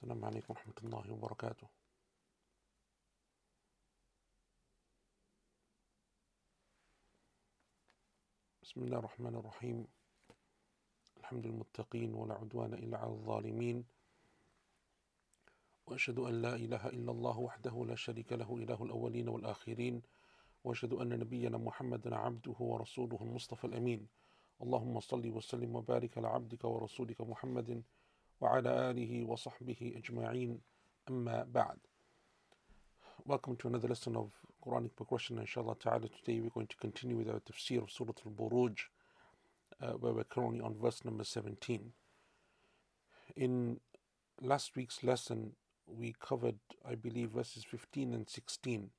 السلام عليكم ورحمة الله وبركاته. بسم الله الرحمن الرحيم. الحمد للمتقين ولا عدوان إلا على الظالمين. وأشهد أن لا إله إلا الله وحده لا شريك له إله الأولين والآخرين. وأشهد أن نبينا محمدا عبده ورسوله المصطفى الأمين. اللهم صل وسلم وبارك على عبدك ورسولك محمد وعلى آله وصحبه أجمعين أما بعد Welcome to another lesson of Quranic progression inshallah ta'ala today we're going to continue with our tafsir of Surah Al-Buruj uh, where we're currently on verse number 17 in last week's lesson we covered I believe verses 15 and 16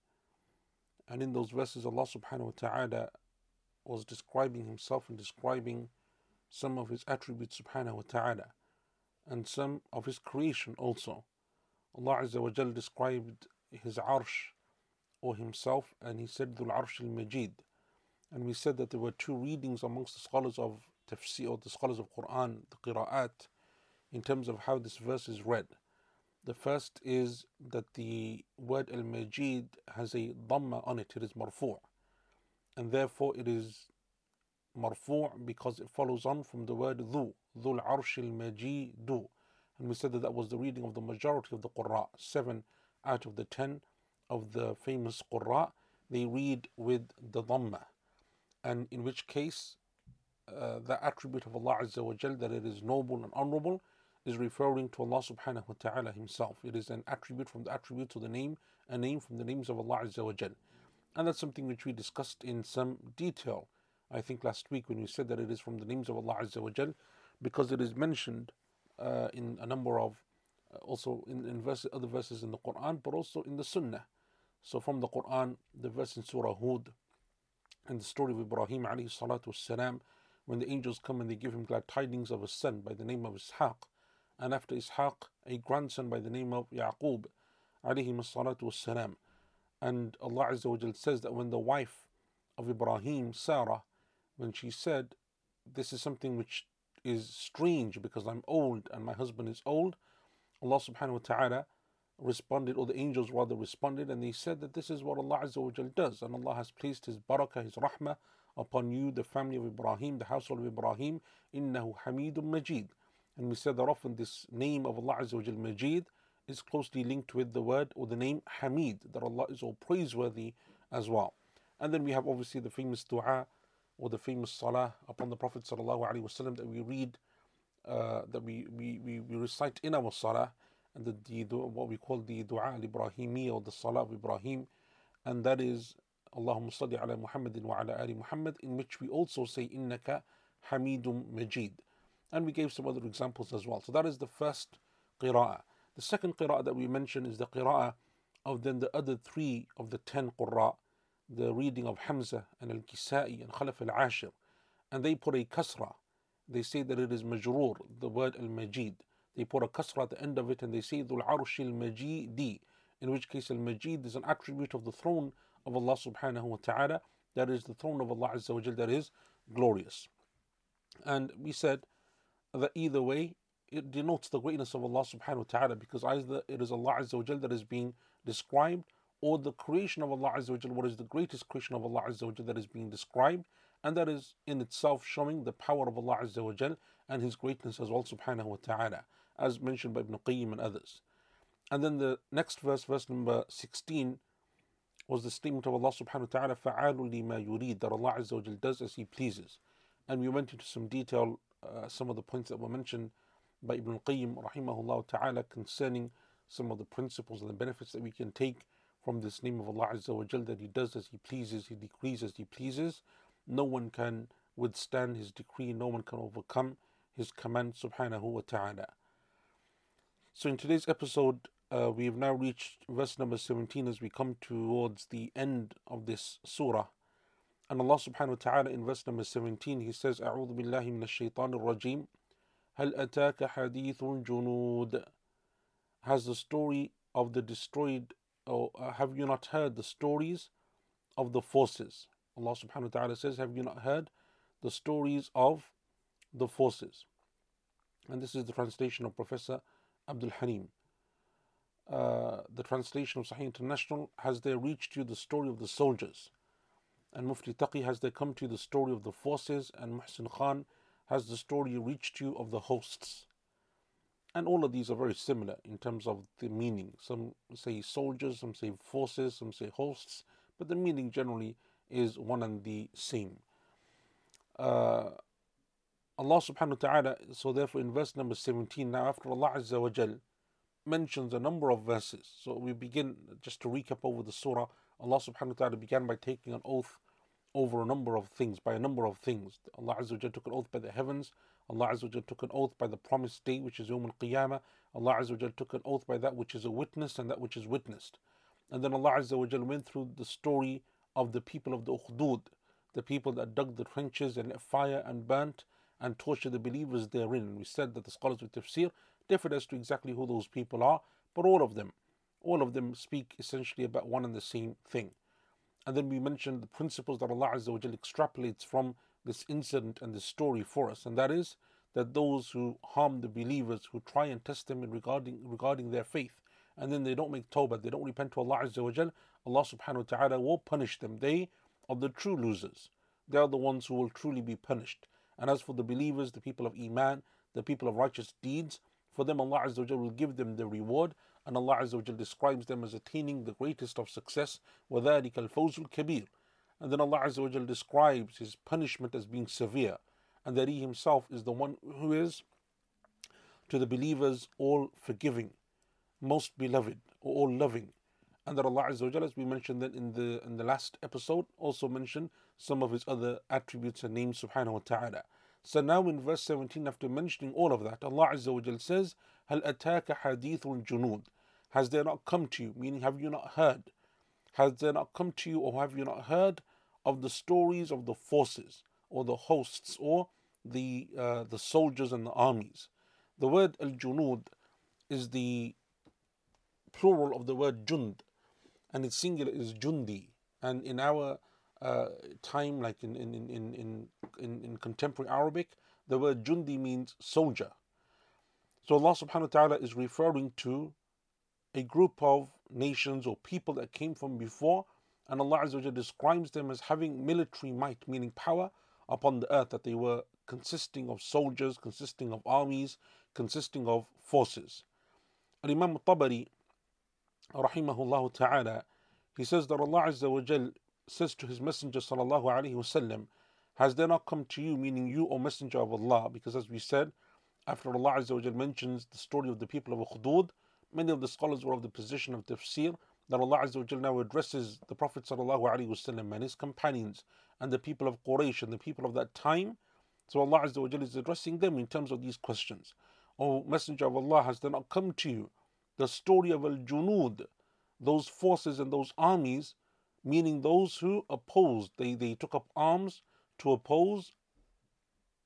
and in those verses Allah subhanahu wa ta'ala was describing himself and describing some of his attributes subhanahu wa ta'ala and some of his creation also. Allah Azza wa Jal described his arsh or himself and he said Dhul Arsh al Majid. And we said that there were two readings amongst the scholars of tafsir or the scholars of Quran, the qira'at, in terms of how this verse is read. The first is that the word al Majid has a dhamma on it, it is marfu'. And therefore it is marfu' because it follows on from the word dhu, dhul arsh al. And we said that that was the reading of the majority of the qurra, seven out of the ten of the famous qurra, they read with the dhamma. And in which case, uh, the attribute of Allah Azza wa that it is noble and honorable, is referring to Allah subhanahu wa ta'ala himself. It is an attribute from the attributes of the name, a name from the names of Allah Azza wa. And that's something which we discussed in some detail, I think last week when we said that it is from the names of Allah Azza wa Jal, because it is mentioned uh, in a number of, uh, also in, in verse, other verses in the Quran, but also in the Sunnah. So from the Quran, the verse in Surah Hud, and the story of Ibrahim alayhi salatu wasalam, when the angels come and they give him glad tidings of a son by the name of Ishaq, and after Ishaq, a grandson by the name of Yaqub alayhi salatu. And Allah Azza wa Jal says that when the wife of Ibrahim, Sarah, when she said, This is something which is strange because I'm old and my husband is old, Allah subhanahu wa ta'ala responded, or the angels rather responded, and they said that this is what Allah Azza wa does, and Allah has placed His barakah, His rahmah upon you, the family of Ibrahim, the household of Ibrahim, innahu hamidun majid. And we said that often this name of Allah Azza wa Majid, is closely linked with the word or the name Hamid, that Allah is all praiseworthy as well. And then we have obviously the famous dua or the famous salah upon the Prophet Sallallahu Alaihi wasallam that we read, uh, that we, we, we, we recite in our salah, and the, the what we call the dua al-Ibrahimi or the salah of Ibrahim, and that is Allahumma salli ala Muhammadin wa ala ali Muhammad, in which we also say innaka Hamidum Majid. And we gave some other examples as well. So that is the first qira'ah. The second qira'ah that we mentioned is the qira'ah of then the other three of the ten qurra, the reading of Hamza and Al-Kisa'i and Khalaf al-Ashir. And they put a kasra. They say that it is majroor, the word al-Majid. They put a kasra at the end of it and they say Dhul Arsh al-Majidi, in which case al-Majid is an attribute of the throne of Allah subhanahu wa ta'ala. That is the throne of Allah Azza wa Jal that is glorious. And we said that either way, it denotes the greatness of Allah subhanahu wa ta'ala because either it is Allah Azza wa Jal that is being described or the creation of Allah Azza wa Jal, what is the greatest creation of Allah Azza wa Jal that is being described and that is in itself showing the power of Allah Azza wa Jal and His greatness as well subhanahu wa ta'ala as mentioned by Ibn Qayyim and others. And then the next verse, verse number 16 was the statement of Allah subhanahu wa ta'ala فَعَالٌ لِمَا يُرِيد that Allah Azza wa Jal does as He pleases. And we went into some detail, uh, some of the points that were mentioned by Ibn Qayyim rahimahullah ta'ala concerning some of the principles and the benefits that we can take from this name of Allah Azza wa Jal that He does as He pleases, He decrees as He pleases. No one can withstand His decree, no one can overcome His command subhanahu wa ta'ala. So in today's episode, uh, we have now reached verse number 17 as we come towards the end of this surah. And Allah subhanahu wa ta'ala in verse number 17, He says, أعوذ بالله من الشيطان الرجيم هل أتاك حديث الجنود Has the story of the destroyed, or uh, have you not heard the stories of the forces? Allah subhanahu wa ta'ala says, Have you not heard the stories of the forces? And this is the translation of Professor Abdul Halim. uh, the translation of Sahih International, has there reached you the story of the soldiers? And Mufti Taqi, has there come to you the story of the forces? And Muhsin Khan, has the story reached you of the hosts? And all of these are very similar in terms of the meaning. Some say soldiers, some say forces, some say hosts, but the meaning generally is one and the same. Uh, Allah subhanahu wa ta'ala, so therefore in verse number 17, now after Allah Azza wa Jal mentions a number of verses, so we begin just to recap over the surah. Allah subhanahu wa ta'ala began by taking an oath over a number of things, by a number of things. Allah Azza wa Jal took an oath by the heavens, Allah Azza took an oath by the promised day, which is Yawm al Qiyamah. Allah Azza took an oath by that which is a witness and that which is witnessed. And then Allah Azza went through the story of the people of the Ukhdud, the people that dug the trenches and lit fire and burnt and tortured the believers therein. And we said that the scholars of tafsir differed as to exactly who those people are, but all of them, all of them speak essentially about one and the same thing. And then we mentioned the principles that Allah Azza extrapolates from this incident and this story for us, and that is that those who harm the believers, who try and test them in regarding regarding their faith, and then they don't make tawbah, they don't repent to Allah Azza wa Jal, Allah subhanahu wa ta'ala will punish them. They are the true losers. They are the ones who will truly be punished. And as for the believers, the people of Iman, the people of righteous deeds, for them Allah Azza wa Jal will give them the reward, and Allah Azza wa Jal describes them as attaining the greatest of success, وَذَلِكَ الْفَوْزُ الْكَبِيرُ and then Allah Azza wa describes his punishment as being severe, and that He Himself is the one who is to the believers all forgiving, most beloved, or all loving. And that Allah Azza wa as we mentioned that in the in the last episode, also mentioned some of His other attributes and names, Subhanahu wa Taala. So now in verse 17, after mentioning all of that, Allah Azza wa says, "Hal ataka hadithul junud." Has there not come to you? Meaning, have you not heard? Has there not come to you, or have you not heard of the stories of the forces or the hosts or the uh, the soldiers and the armies. The word al junud is the plural of the word jund, and its singular is jundi. And in our uh, time, like in in, in, in, in, in contemporary Arabic, the word jundi means soldier. So Allah subhanahu wa ta'ala is referring to a group of nations or people that came from before and Allah Azza describes them as having military might, meaning power upon the earth, that they were consisting of soldiers, consisting of armies, consisting of forces. And Imam Tabari, rahimahullah ta'ala, he says that Allah Azza says to his Messenger sallallahu alaihi wasallam, has there not come to you, meaning you, O Messenger of Allah? Because as we said, after Allah Azza mentions the story of the people of Ukhdud, many of the scholars were of the position of tafsir that Allah Azza now addresses the Prophet وسلم, and his companions and the people of Quraysh and the people of that time. So Allah Azza is addressing them in terms of these questions. O Messenger of Allah, has there not come to you the story of Al Junud, those forces and those armies, meaning those who opposed, they, they took up arms to oppose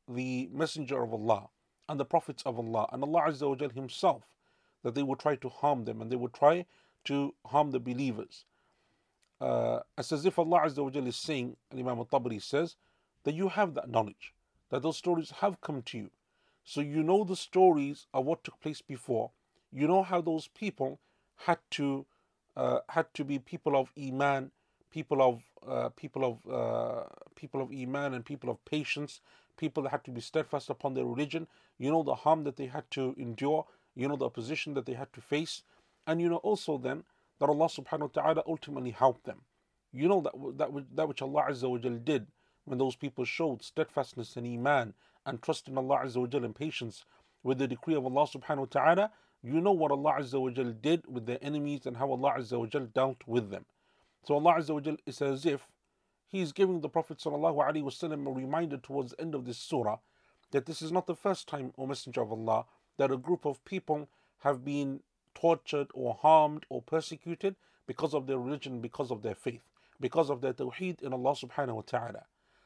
the Messenger of Allah and the Prophets of Allah and Allah Azza Himself, that they would try to harm them and they would try to harm the believers. Uh, it's as if Allah Azza wa is saying, and Imam al-Tabari says, that you have that knowledge, that those stories have come to you. So you know the stories of what took place before. You know how those people had to uh, had to be people of iman, people of uh, people of uh, people of iman and people of patience, people that had to be steadfast upon their religion. You know the harm that they had to endure. You know the opposition that they had to face. And you know also then that Allah subhanahu wa ta'ala ultimately helped them. You know that, that, that which Allah Azza wa Jal did when those people showed steadfastness and iman and trust in Allah Azza wa Jal and patience with the decree of Allah subhanahu wa ta'ala, you know what Allah Azza wa Jal did with their enemies and how Allah Azza wa Jal dealt with them. So Allah Azza wa Jal is as if He is giving the Prophet sallallahu alaihi wasallam a reminder towards the end of this surah that this is not the first time, O Messenger of Allah, that a group of people have been tortured or harmed or persecuted because of their religion, because of their faith, because of their tawheed in Allah subhanahu wa ta'ala.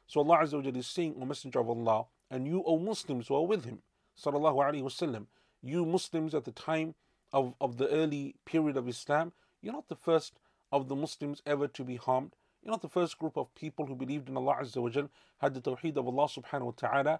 So Allah Azza wa is saying, O Messenger of Allah, and you, O Muslims who are with him, sallallahu alayhi wasallam, you Muslims at the time of, of the early period of Islam, you're not the first of the Muslims ever to be harmed. You're not the first group of people who believed in Allah Azza wa Jal, had the tawheed of Allah subhanahu wa ta'ala,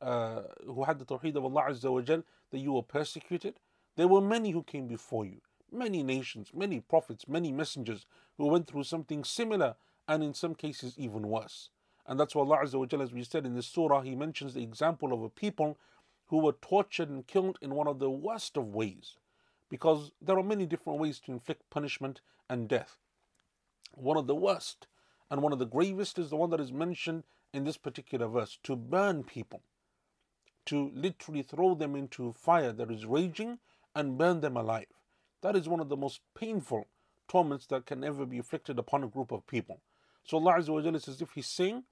uh, who had the tawheed of Allah Azza wa Jal, that you were persecuted. There were many who came before you, many nations, many prophets, many messengers who went through something similar and in some cases even worse. And that's why Allah Azza wa as we said in this surah, He mentions the example of a people who were tortured and killed in one of the worst of ways. Because there are many different ways to inflict punishment and death. One of the worst and one of the gravest is the one that is mentioned in this particular verse to burn people, to literally throw them into fire that is raging and burn them alive. That is one of the most painful torments that can ever be inflicted upon a group of people. So Allah Azza wa says, if He's saying,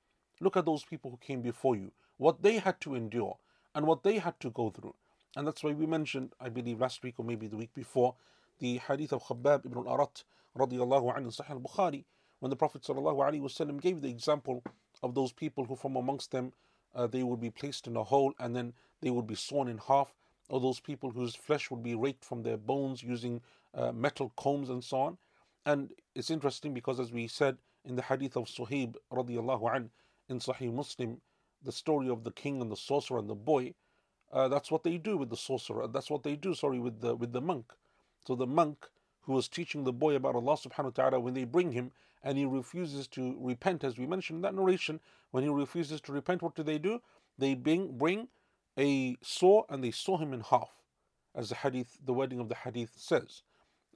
look at those people who came before you, what they had to endure and what they had to go through. And that's why we mentioned, I believe last week or maybe the week before, the hadith of Khabbab ibn al-Arat radiallahu anhu Sahih al-Bukhari, when the Prophet ﷺ gave the example of those people who from amongst them uh, they would be placed in a hole and then they would be sawn in half, or those people whose flesh would be raked from their bones using uh, metal combs and so on. And it's interesting because as we said in the hadith of Suhaib radiallahu an in Sahih Muslim, the story of the king and the sorcerer and the boy, uh, that's what they do with the sorcerer. That's what they do, sorry, with the with the monk. So the monk who was teaching the boy about Allah subhanahu wa ta'ala, when they bring him and he refuses to repent, as we mentioned in that narration, when he refuses to repent, what do they do? They bring bring a saw and they saw him in half, as the hadith, the wording of the hadith says.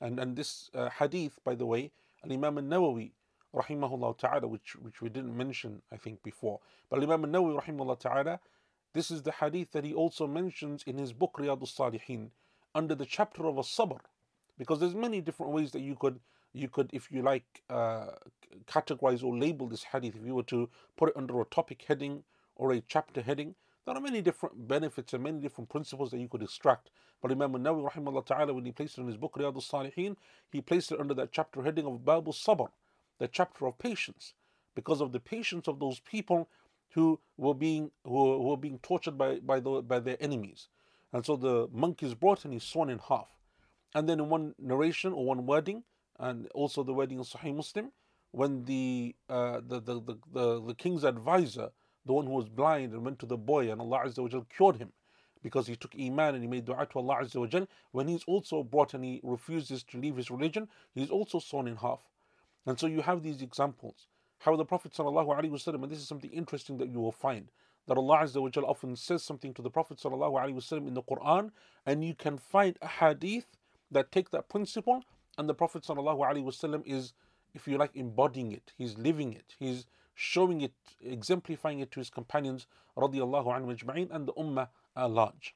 And and this uh, hadith, by the way, Al Imam al-Nawawi rahimahullah ta'ala, which, which we didn't mention, I think, before. But Imam al-Nawawi rahimahullah ta'ala, this is the hadith that he also mentions in his book Riyadh al-Salihin under the chapter of a sabr. Because there's many different ways that you could, you could, if you like, uh, categorize or label this hadith. If you were to put it under a topic heading or a chapter heading, there are many different benefits and many different principles that you could extract. But Imam al-Nawawi rahimahullah ta'ala, when he placed it in his book Riyadh al-Salihin, he placed it under that chapter heading of Babu Sabr the chapter of patience, because of the patience of those people who were being who were being tortured by by, the, by their enemies. And so the monk is brought and he's sawn in half. And then in one narration or one wording, and also the wording of Sahih Muslim, when the, uh, the, the, the, the, the king's advisor, the one who was blind and went to the boy and Allah Azza wa cured him because he took Iman and he made dua to Allah Azza wa When he's also brought and he refuses to leave his religion, he's also sawn in half. And so you have these examples. How the Prophet Sallallahu Alaihi Wasallam, and this is something interesting that you will find, that Allah Azza wa often says something to the Prophet Sallallahu Alaihi Wasallam in the Quran, and you can find a hadith that take that principle, and the Prophet Sallallahu Alaihi Wasallam is, if you like, embodying it. He's living it. He's showing it, exemplifying it to his companions, radiallahu anhu and the ummah at large.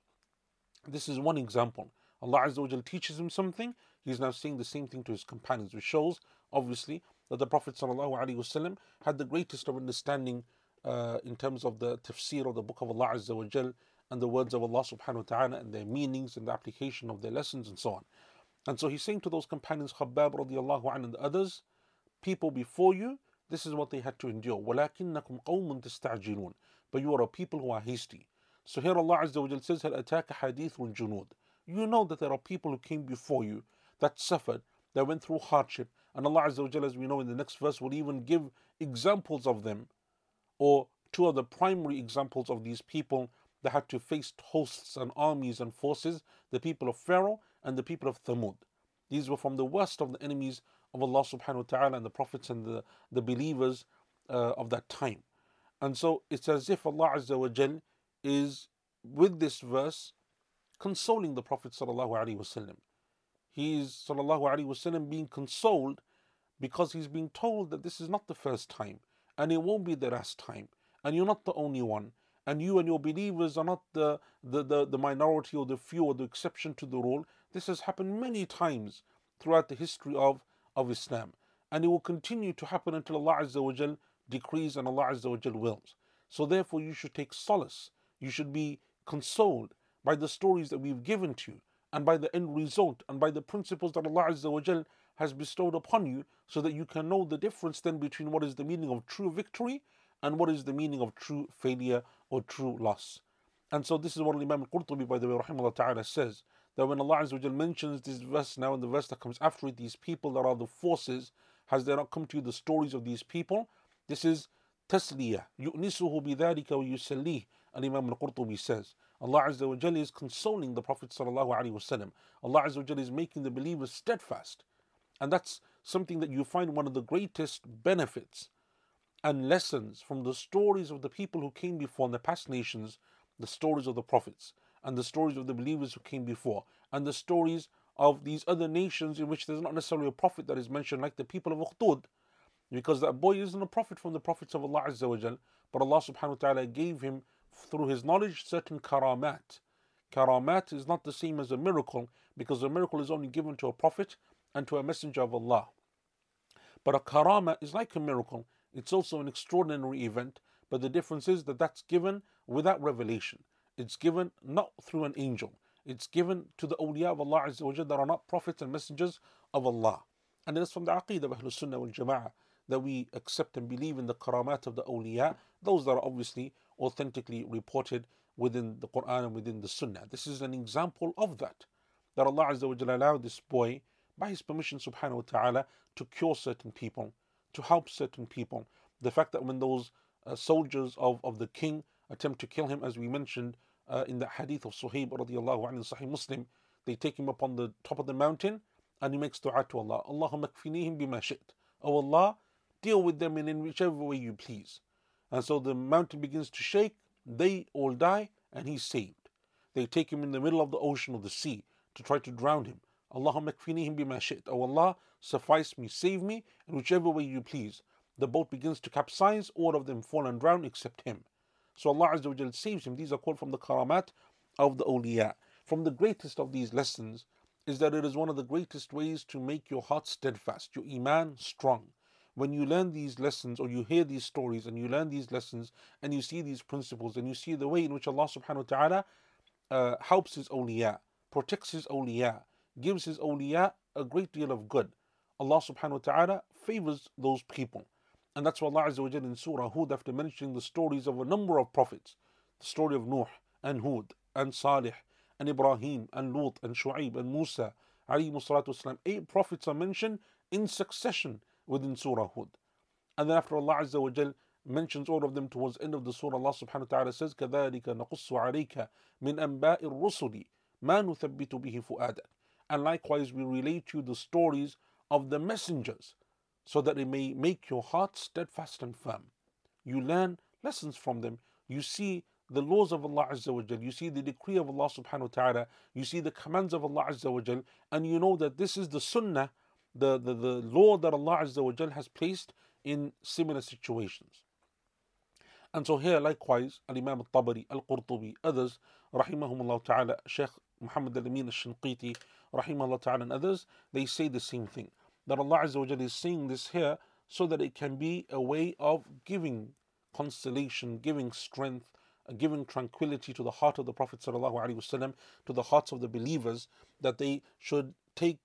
This is one example. Allah Azza teaches him something, he's now saying the same thing to his companions, which shows obviously, that the Prophet ﷺ had the greatest of understanding uh, in terms of the tafsir of the book of Allah Azza wa and the words of Allah subhanahu wa ta'ala and their meanings and the application of their lessons and so on. And so he's saying to those companions, Khabbab radiallahu anhu and the others, people before you, this is what they had to endure. وَلَكِنَّكُمْ قَوْمٌ تَسْتَعْجِلُونَ But you are a people who are hasty. So here Allah Azza wa Jal says, هَلْ أَتَاكَ حَدِيثُ الْجُنُودِ You know that there are people who came before you that suffered, that went through hardship, and Allah Azza wa as we know in the next verse, will even give examples of them, or two of the primary examples of these people that had to face hosts and armies and forces, the people of Pharaoh and the people of Thamud. These were from the worst of the enemies of Allah subhanahu wa ta'ala and the prophets and the, the believers uh, of that time. And so it's as if Allah Azza wa Jal is, with this verse, consoling the Prophet sallallahu alaihi wasallam he's sallallahu alaihi wasallam being consoled because he's being told that this is not the first time and it won't be the last time and you're not the only one and you and your believers are not the, the, the, the minority or the few or the exception to the rule this has happened many times throughout the history of, of islam. And it will continue to happen until allah azza wa jal decrees and allah azza wa jal wills. So therefore you should take solace. You should be consoled by the stories that we've given to you and by the end result and by the principles that Allah Azza wa Jal has bestowed upon you so that you can know the difference then between what is the meaning of true victory and what is the meaning of true failure or true loss. And so this is what Imam al-Qurtubi by the way rahimahullah ta'ala says that when Allah Azza wa Jal mentions this verse now and the verse that comes after it, these people that are the forces, has there not come to you the stories of these people? This is tasliyah. يُؤْنِسُهُ بِذَلِكَ وَيُسَلِّيهِ And Imam al-Qurtubi says, Allah Azza wa Jalla is consoling the Prophet sallallahu alaihi wasallam. Allah Azza wa Jalla is making the believers steadfast. And that's something that you find one of the greatest benefits and lessons from the stories of the people who came before in the past nations, the stories of the prophets, and the stories of the believers who came before, and the stories of these other nations in which there's not necessarily a prophet that is mentioned, like the people of Ukhdud, because that boy isn't a prophet from the prophets of Allah Azza wa Jal, but Allah subhanahu wa ta'ala gave him through his knowledge certain karamat. Karamat is not the same as a miracle because a miracle is only given to a prophet and to a messenger of Allah. But a karama is like a miracle. It's also an extraordinary event, but the difference is that that's given without revelation. It's given not through an angel. It's given to the awliya of Allah Azza wa that are not prophets and messengers of Allah. And it is from the aqidah of Ahlul Sunnah wal Jama'ah that we accept and believe in the karamat of the awliya, those that are obviously authentically reported within the Quran and within the Sunnah. This is an example of that. That Allah Azza wa allowed this boy, by His permission subhanahu wa ta'ala, to cure certain people, to help certain people. The fact that when those uh, soldiers of, of the king attempt to kill him, as we mentioned uh, in the hadith of Suhaib radiallahu anhu, Sahih Muslim, they take him up on the top of the mountain and he makes dua to Allah. Allahumma kfinihim bima shit. Oh Allah, deal with them in, whichever way you please. And so the mountain begins to shake, they all die, and he's saved. They take him in the middle of the ocean or the sea to try to drown him. Allahumma kfinihim bima shit. Oh Allah, suffice me, save me, in whichever way you please. The boat begins to capsize, all of them fall and drown except him. So Allah Azza wa saves him. These are called from the karamat of the awliya. From the greatest of these lessons is that it is one of the greatest ways to make your heart steadfast, your iman strong. When you learn these lessons or you hear these stories and you learn these lessons and you see these principles and you see the way in which Allah subhanahu wa ta'ala uh, helps his awliya, protects his awliya, gives his awliya a great deal of good. Allah subhanahu wa ta'ala favors those people. And that's why Allah Azza wa Jalla in Surah Hud, after mentioning the stories of a number of prophets, the story of Nuh and Hud and Salih and Ibrahim and Lut and Shu'aib and Musa, والسلام, eight prophets are mentioned in succession within Surah Hud. And then after Allah Azza wa Jalla mentions all of them towards the end of the surah, Allah subhanahu wa ta'ala says, كَذَلِكَ نَقُصُّ عَلَيْكَ مِنْ أَنْبَاءِ الرُّسُلِ مَا نُثَبِّتُ بِهِ فُؤَادًا And likewise we relate to you the stories of the messengers so that it may make your heart steadfast and firm. You learn lessons from them. You see the laws of Allah Azza wa Jal. You see the decree of Allah subhanahu wa ta'ala. You see the commands of Allah Azza wa Jal. And you know that this is the sunnah, the, the, the law that Allah Azza wa Jal has placed in similar situations. And so here likewise, Al-Imam al-Tabari, Al-Qurtubi, others, rahimahumullah ta'ala, Sheikh Muhammad al-Amin al-Shinqiti, rahimahullah ta'ala and others, they say the same thing that Allah Azza is saying this here so that it can be a way of giving consolation, giving strength, giving tranquility to the heart of the Prophet to the hearts of the believers, that they should take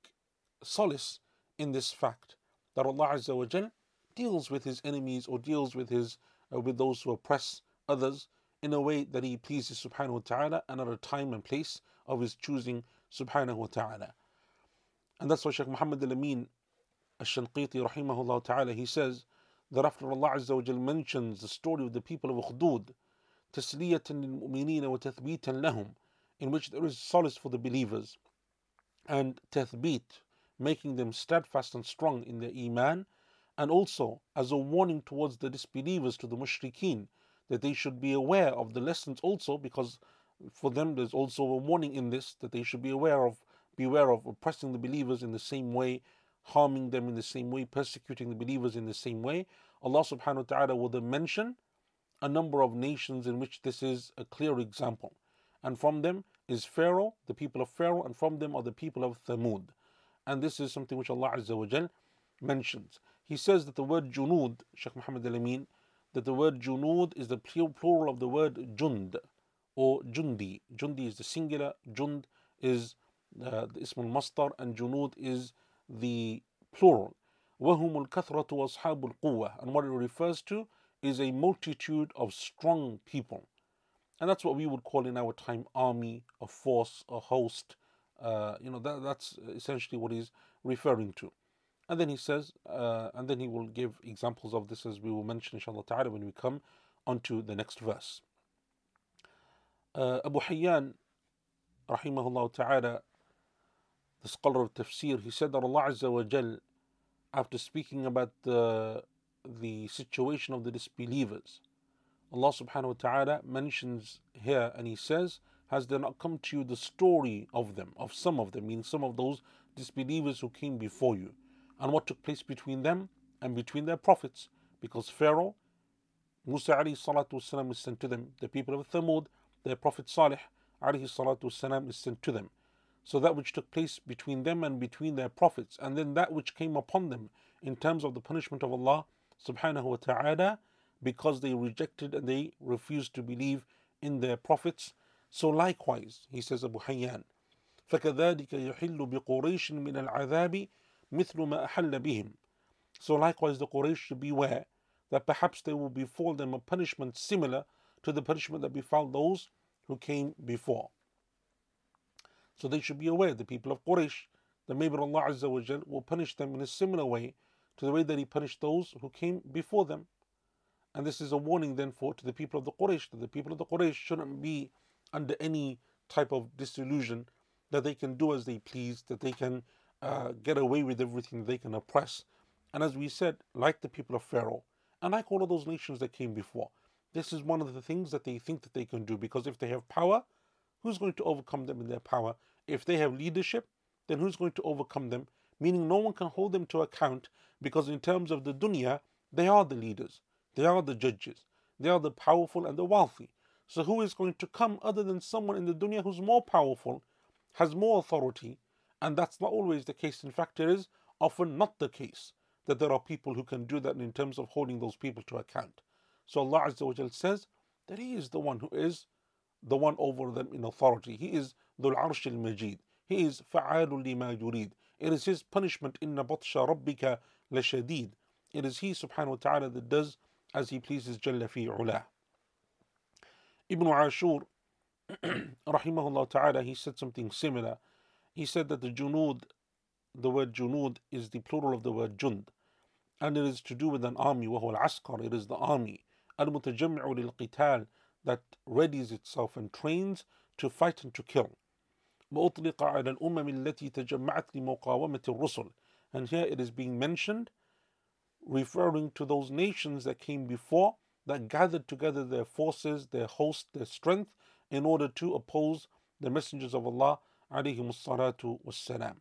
solace in this fact that Allah Azza deals with His enemies or deals with His uh, with those who oppress others in a way that He pleases Subhanahu wa Taala and at a time and place of His choosing Subhanahu wa Taala. And that's why Shaykh Muhammad al-Amin Ash-Shanqiti rahimahullah ta'ala, he says that after Allah Azza wa Jal mentions the story of the people of Ukhdud, تسلية للمؤمنين وتثبيتا لهم, in which there is solace for the believers, and tathbit, making them steadfast and strong in their iman, and also as a warning towards the disbelievers, to the mushrikeen, that they should be aware of the lessons also, because for them there's also a warning in this that they should be aware of, beware of oppressing the believers in the same way harming them in the same way, persecuting the believers in the same way. Allah subhanahu wa ta'ala will mention a number of nations in which this is a clear example. And from them is Pharaoh, the people of Pharaoh, and from them are the people of Thamud. And this is something which Allah Azza wa Jal mentions. He says that the word junud, Shaykh Muhammad al Amin, that the word junud is the plural of the word jund or jundi. Jundi is the singular, jund is uh, the ism al masdar, and junud is the plural. وَهُمُ الْكَثْرَةُ وَأَصْحَابُ الْقُوَّةِ And what it refers to is a multitude of strong people. And that's what we would call in our time army, a force, a host. Uh, you know, that, that's essentially what he's referring to. And then he says, uh, and then he will give examples of this as we will mention inshallah ta'ala when we come onto the next verse. Uh, Abu Hayyan, rahimahullah ta'ala, the scholar of tafsir, he said that Allah Azza wa Jal, after speaking about the, the situation of the disbelievers, Allah subhanahu wa ta'ala mentions here and he says, Has there not come to you the story of them, of some of them, meaning some of those disbelievers who came before you, and what took place between them and between their prophets? Because Pharaoh, Musa alayhi salatu is sent to them, the people of Thamud, their prophet Salih alayhi salatu is sent to them. So that which took place between them and between their prophets, and then that which came upon them in terms of the punishment of Allah subhanahu wa ta'ala because they rejected and they refused to believe in their prophets. So likewise, he says Abu Hayyan, فكذلك يحل بقريش من العذاب مثل ما أحل بهم. So likewise the Quraysh should beware that perhaps there will befall them a punishment similar to the punishment that befell those who came before. So they should be aware, the people of Quraysh, that maybe Allah Azza wa Jal will punish them in a similar way to the way that He punished those who came before them. And this is a warning then for to the people of the Quraysh that the people of the Quraysh shouldn't be under any type of disillusion that they can do as they please, that they can uh, get away with everything, they can oppress. And as we said, like the people of Pharaoh, and like all of those nations that came before, this is one of the things that they think that they can do because if they have power, who's going to overcome them in their power? If they have leadership, then who's going to overcome them? Meaning no one can hold them to account because in terms of the dunya, they are the leaders, they are the judges, they are the powerful and the wealthy. So who is going to come other than someone in the dunya who's more powerful, has more authority, and that's not always the case. In fact, it is often not the case that there are people who can do that in terms of holding those people to account. So Allah Azza wa says that He is the one who is the one over them in authority. He is Dhul Arsh al Majid. He is Fa'alul lima yurid. It is His punishment. Inna batsha rabbika lashadid. It is He subhanahu wa ta'ala that does as He pleases Jalla fi ulah. Ibn Ashur, rahimahullah ta'ala, he said something similar. He said that the junud, the word junud is the plural of the word jund. And it is to do with an army, وهو العسكر, it is the army. المتجمع للقتال that readies itself and trains to fight and to kill. وأطلق على الأمم التي تجمعت لمقاومة الرسل and here it is being mentioned referring to those nations that came before that gathered together their forces, their host, their strength in order to oppose the messengers of Allah alayhim salatu wassalam.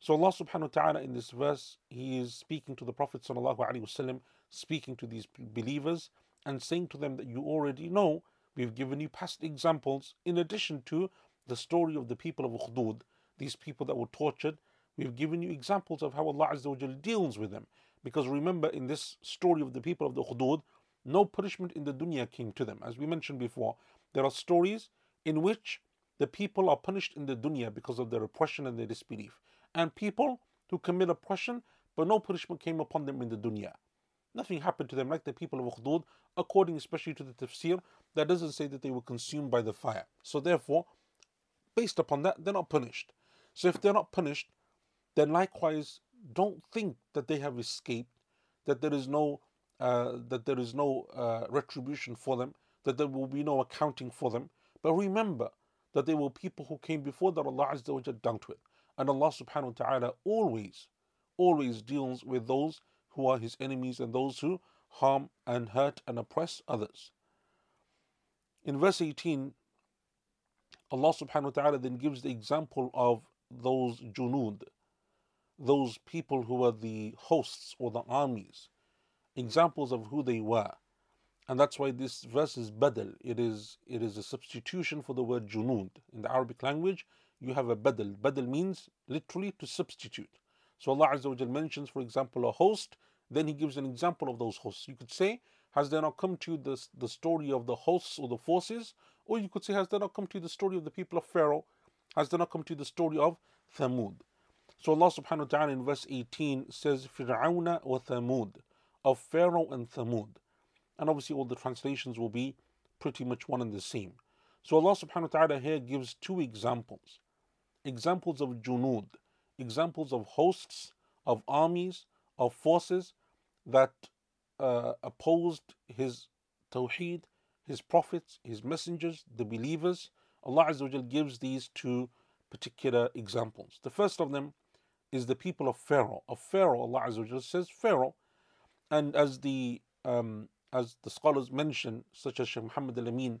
So Allah subhanahu wa ta'ala in this verse, He is speaking to the Prophet sallallahu alayhi wasallam, speaking to these believers and saying to them that you already know, we've given you past examples in addition to the story of the people of Ukhdud, these people that were tortured. We've given you examples of how Allah Azza deals with them. Because remember, in this story of the people of the Ukhdud, no punishment in the dunya came to them. As we mentioned before, there are stories in which the people are punished in the dunya because of their oppression and their disbelief. And people who commit oppression, but no punishment came upon them in the dunya. Nothing happened to them like the people of Ukhdud, according especially to the tafsir, that doesn't say that they were consumed by the fire. So therefore, based upon that, they're not punished. So if they're not punished, then likewise don't think that they have escaped, that there is no uh, that there is no uh, retribution for them, that there will be no accounting for them. But remember that there were people who came before that Allah Azza wa dealt with. And Allah subhanahu wa ta'ala always, always deals with those who are his enemies and those who harm and hurt and oppress others. In verse 18, Allah subhanahu wa ta'ala then gives the example of those junud, those people who were the hosts or the armies, examples of who they were. And that's why this verse is badal. It is it is a substitution for the word junud. In the Arabic language, you have a badal. Badal means literally to substitute. So Allah Azza wa mentions, for example, a host, then He gives an example of those hosts. You could say, Has there not come to you the, the story of the hosts or the forces? Or you could say, Has there not come to you the story of the people of Pharaoh? Has there not come to you the story of Thamud? So Allah subhanahu wa ta'ala in verse 18 says, Fir'auna wa Thamud, of Pharaoh and Thamud. And obviously all the translations will be pretty much one and the same. So Allah subhanahu wa ta'ala here gives two examples. Examples of junud, examples of hosts, of armies, of forces that uh, opposed his tawheed, His prophets, His messengers, the believers. Allah Azza gives these two particular examples. The first of them is the people of Pharaoh. Of Pharaoh, Allah Azza says Pharaoh. And as the um, as the scholars mention, such as Shaykh Muhammad al-Amin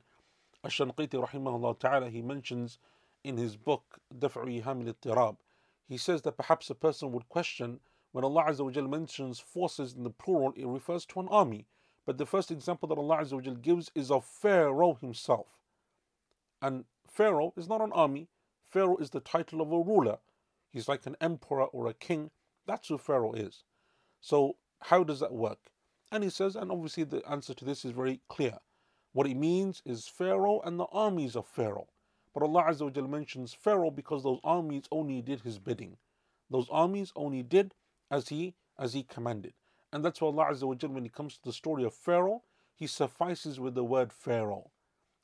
al-Shanqiti rahimahullah ta'ala, he mentions in his book Daf'u Iham al-Idtirab, he says that perhaps a person would question when Allah Azza mentions forces in the plural, it refers to an army. But the first example that Allah Azza gives is of Pharaoh himself. And Pharaoh is not an army, Pharaoh is the title of a ruler. He's like an emperor or a king. That's who Pharaoh is. So, how does that work? And he says, and obviously the answer to this is very clear. What it means is Pharaoh and the armies of Pharaoh. But Allah Azza wa mentions Pharaoh because those armies only did his bidding. Those armies only did as he as he commanded. And that's why Allah Azza wa when it comes to the story of Pharaoh, he suffices with the word Pharaoh.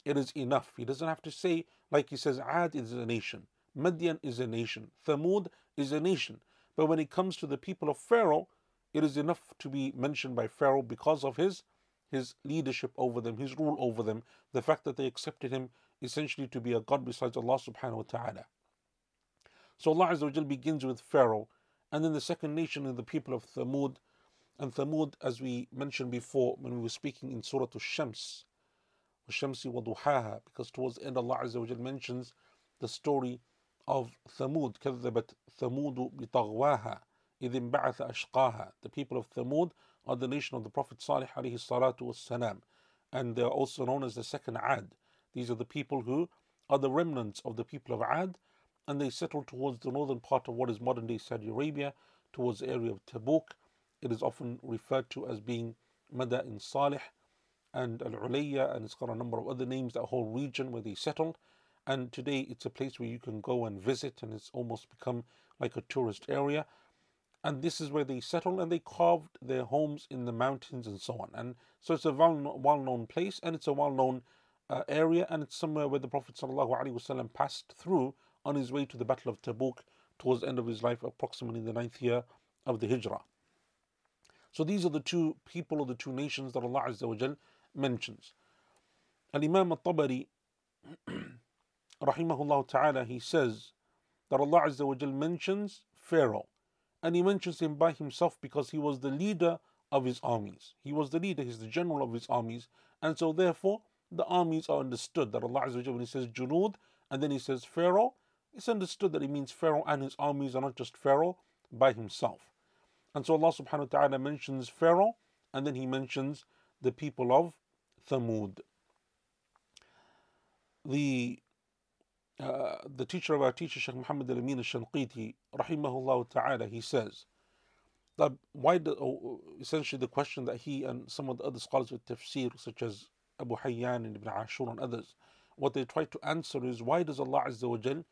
It is enough. He doesn't have to say, like he says, Ad is a nation, Madian is a nation, Thamud is a nation. But when it comes to the people of Pharaoh, it is enough to be mentioned by Pharaoh because of his his leadership over them, his rule over them, the fact that they accepted him essentially to be a God besides Allah subhanahu wa ta'ala. So Allah Azza wa begins with Pharaoh, and then the second nation is the people of Thamud. And Thamud, as we mentioned before when we were speaking in Surah Al-Shams, Shamsi wa duhaha, because towards the end Allah Azza wa mentions the story of Thamud, كذبت ثمود بطغواها إذ انبعث أشقاها. The people of Thamud are the nation of the Prophet Salih alayhi salatu was and they are also known as the second Ad. These are the people who are the remnants of the people of Ad, and they settled towards the northern part of what is modern day Saudi Arabia, towards the area of Tabuk. It is often referred to as being Mada'in Salih and Al Ulayya, and it's got a number of other names, that whole region where they settled. And today it's a place where you can go and visit, and it's almost become like a tourist area. And this is where they settled, and they carved their homes in the mountains and so on. And so it's a well known place, and it's a well known uh, area, and it's somewhere where the Prophet ﷺ passed through on his way to the Battle of Tabuk towards the end of his life, approximately in the ninth year of the Hijrah. So these are the two people or the two nations that Allah Azza mentions. Al Imam al Tabari, rahimahullah ta'ala, he says that Allah Azza mentions Pharaoh. And he mentions him by himself because he was the leader of his armies. He was the leader, he's the general of his armies. And so therefore, the armies are understood that Allah Azza when he says Junud and then he says Pharaoh, it's understood that it means Pharaoh and his armies are not just Pharaoh by himself. And so Allah subhanahu wa ta'ala mentions Pharaoh and then he mentions the people of Thamud. The uh, the teacher of our teacher, Shaykh Muhammad al-Amin al-Shanqiti, rahimahullah ta'ala, he says that why, the, oh, essentially the question that he and some of the other scholars of tafsir, such as Abu Hayyan and Ibn Ashur and others, what they try to answer is why does Allah Azza wa Jal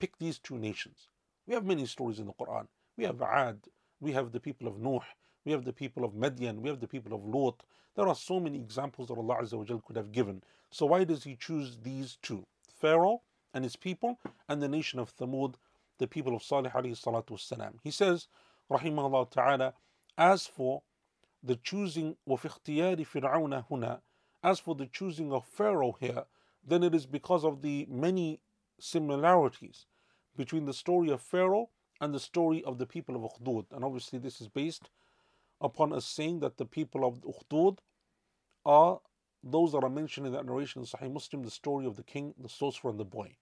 pick these two nations? We have many stories in the Quran. We have Ad, we have the people of Nuh, we have the people of Madian, we have the people of Lot. There are so many examples that Allah Azza wa could have given. So why does He choose these two? Pharaoh and his people, and the nation of Thamud, the people of Salih alayhi salatu wasalam. He says, Rahimahullah ta'ala, as for the choosing of fir'auna huna, as for the choosing of Pharaoh here, then it is because of the many similarities between the story of Pharaoh and the story of the people of Ukhdud. And obviously, this is based upon us saying that the people of Ukhdud are those that are mentioned in that narration in Sahih Muslim, the story of the king, the sorcerer, and the boy.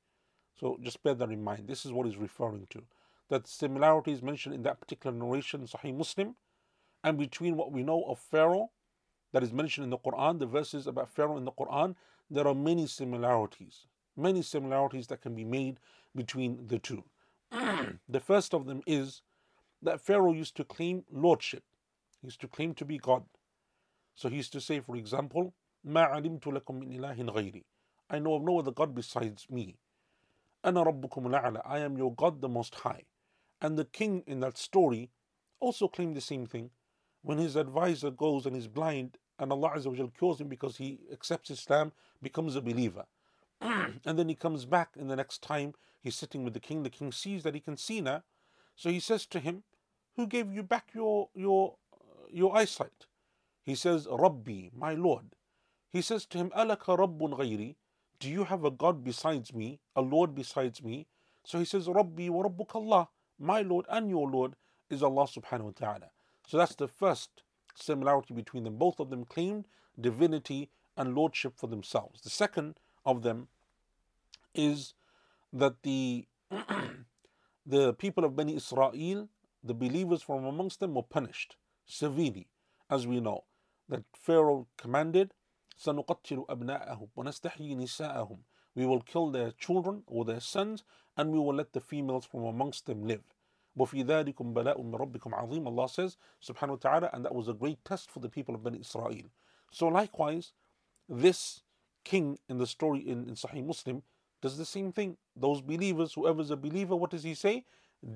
So just bear that in mind. This is what he's referring to. That similarities mentioned in that particular narration Sahih Muslim and between what we know of Pharaoh that is mentioned in the Quran, the verses about Pharaoh in the Quran, there are many similarities. Many similarities that can be made between the two. the first of them is that Pharaoh used to claim lordship. He used to claim to be God. So he used to say, for example, ما علمت لكم من إله غيري. I know of no other God besides me. أنا ربكم الأعلى. I am your God the Most High. And the king in that story also claimed the same thing. When his advisor goes and is blind and Allah Azza wa cures him because he accepts Islam, becomes a believer. and then he comes back and the next time he's sitting with the king, the king sees that he can see now. So he says to him, Who gave you back your your uh, your eyesight? He says, Rabbi, my Lord. he says to him, Alaka Rabbun ghayri, do you have a God besides me, a Lord besides me? So he says, Rabbi wa Rabbuk Allah, my Lord and your Lord is Allah subhanahu wa ta'ala. So that's the first similarity between them. Both of them claimed divinity and lordship for themselves. The second of them is that the the people of Bani Israel, the believers from amongst them, were punished severely, as we know. That Pharaoh commanded, سَنُقَتِّلُ أَبْنَاءَهُمْ وَنَسْتَحْيِي نِسَاءَهُمْ We will kill their children or their sons, and we will let the females from amongst them live. وَفِي ذَلِكُمْ بَلَاءٌ مِّن رَبِّكُمْ عَظِيمٌ Allah says, subhanahu wa ta'ala, and that was a great test for the people of Bani Israel. So likewise, this king in the story in, in Sahih Muslim does the same thing. Those believers, whoever's a believer, what does he say?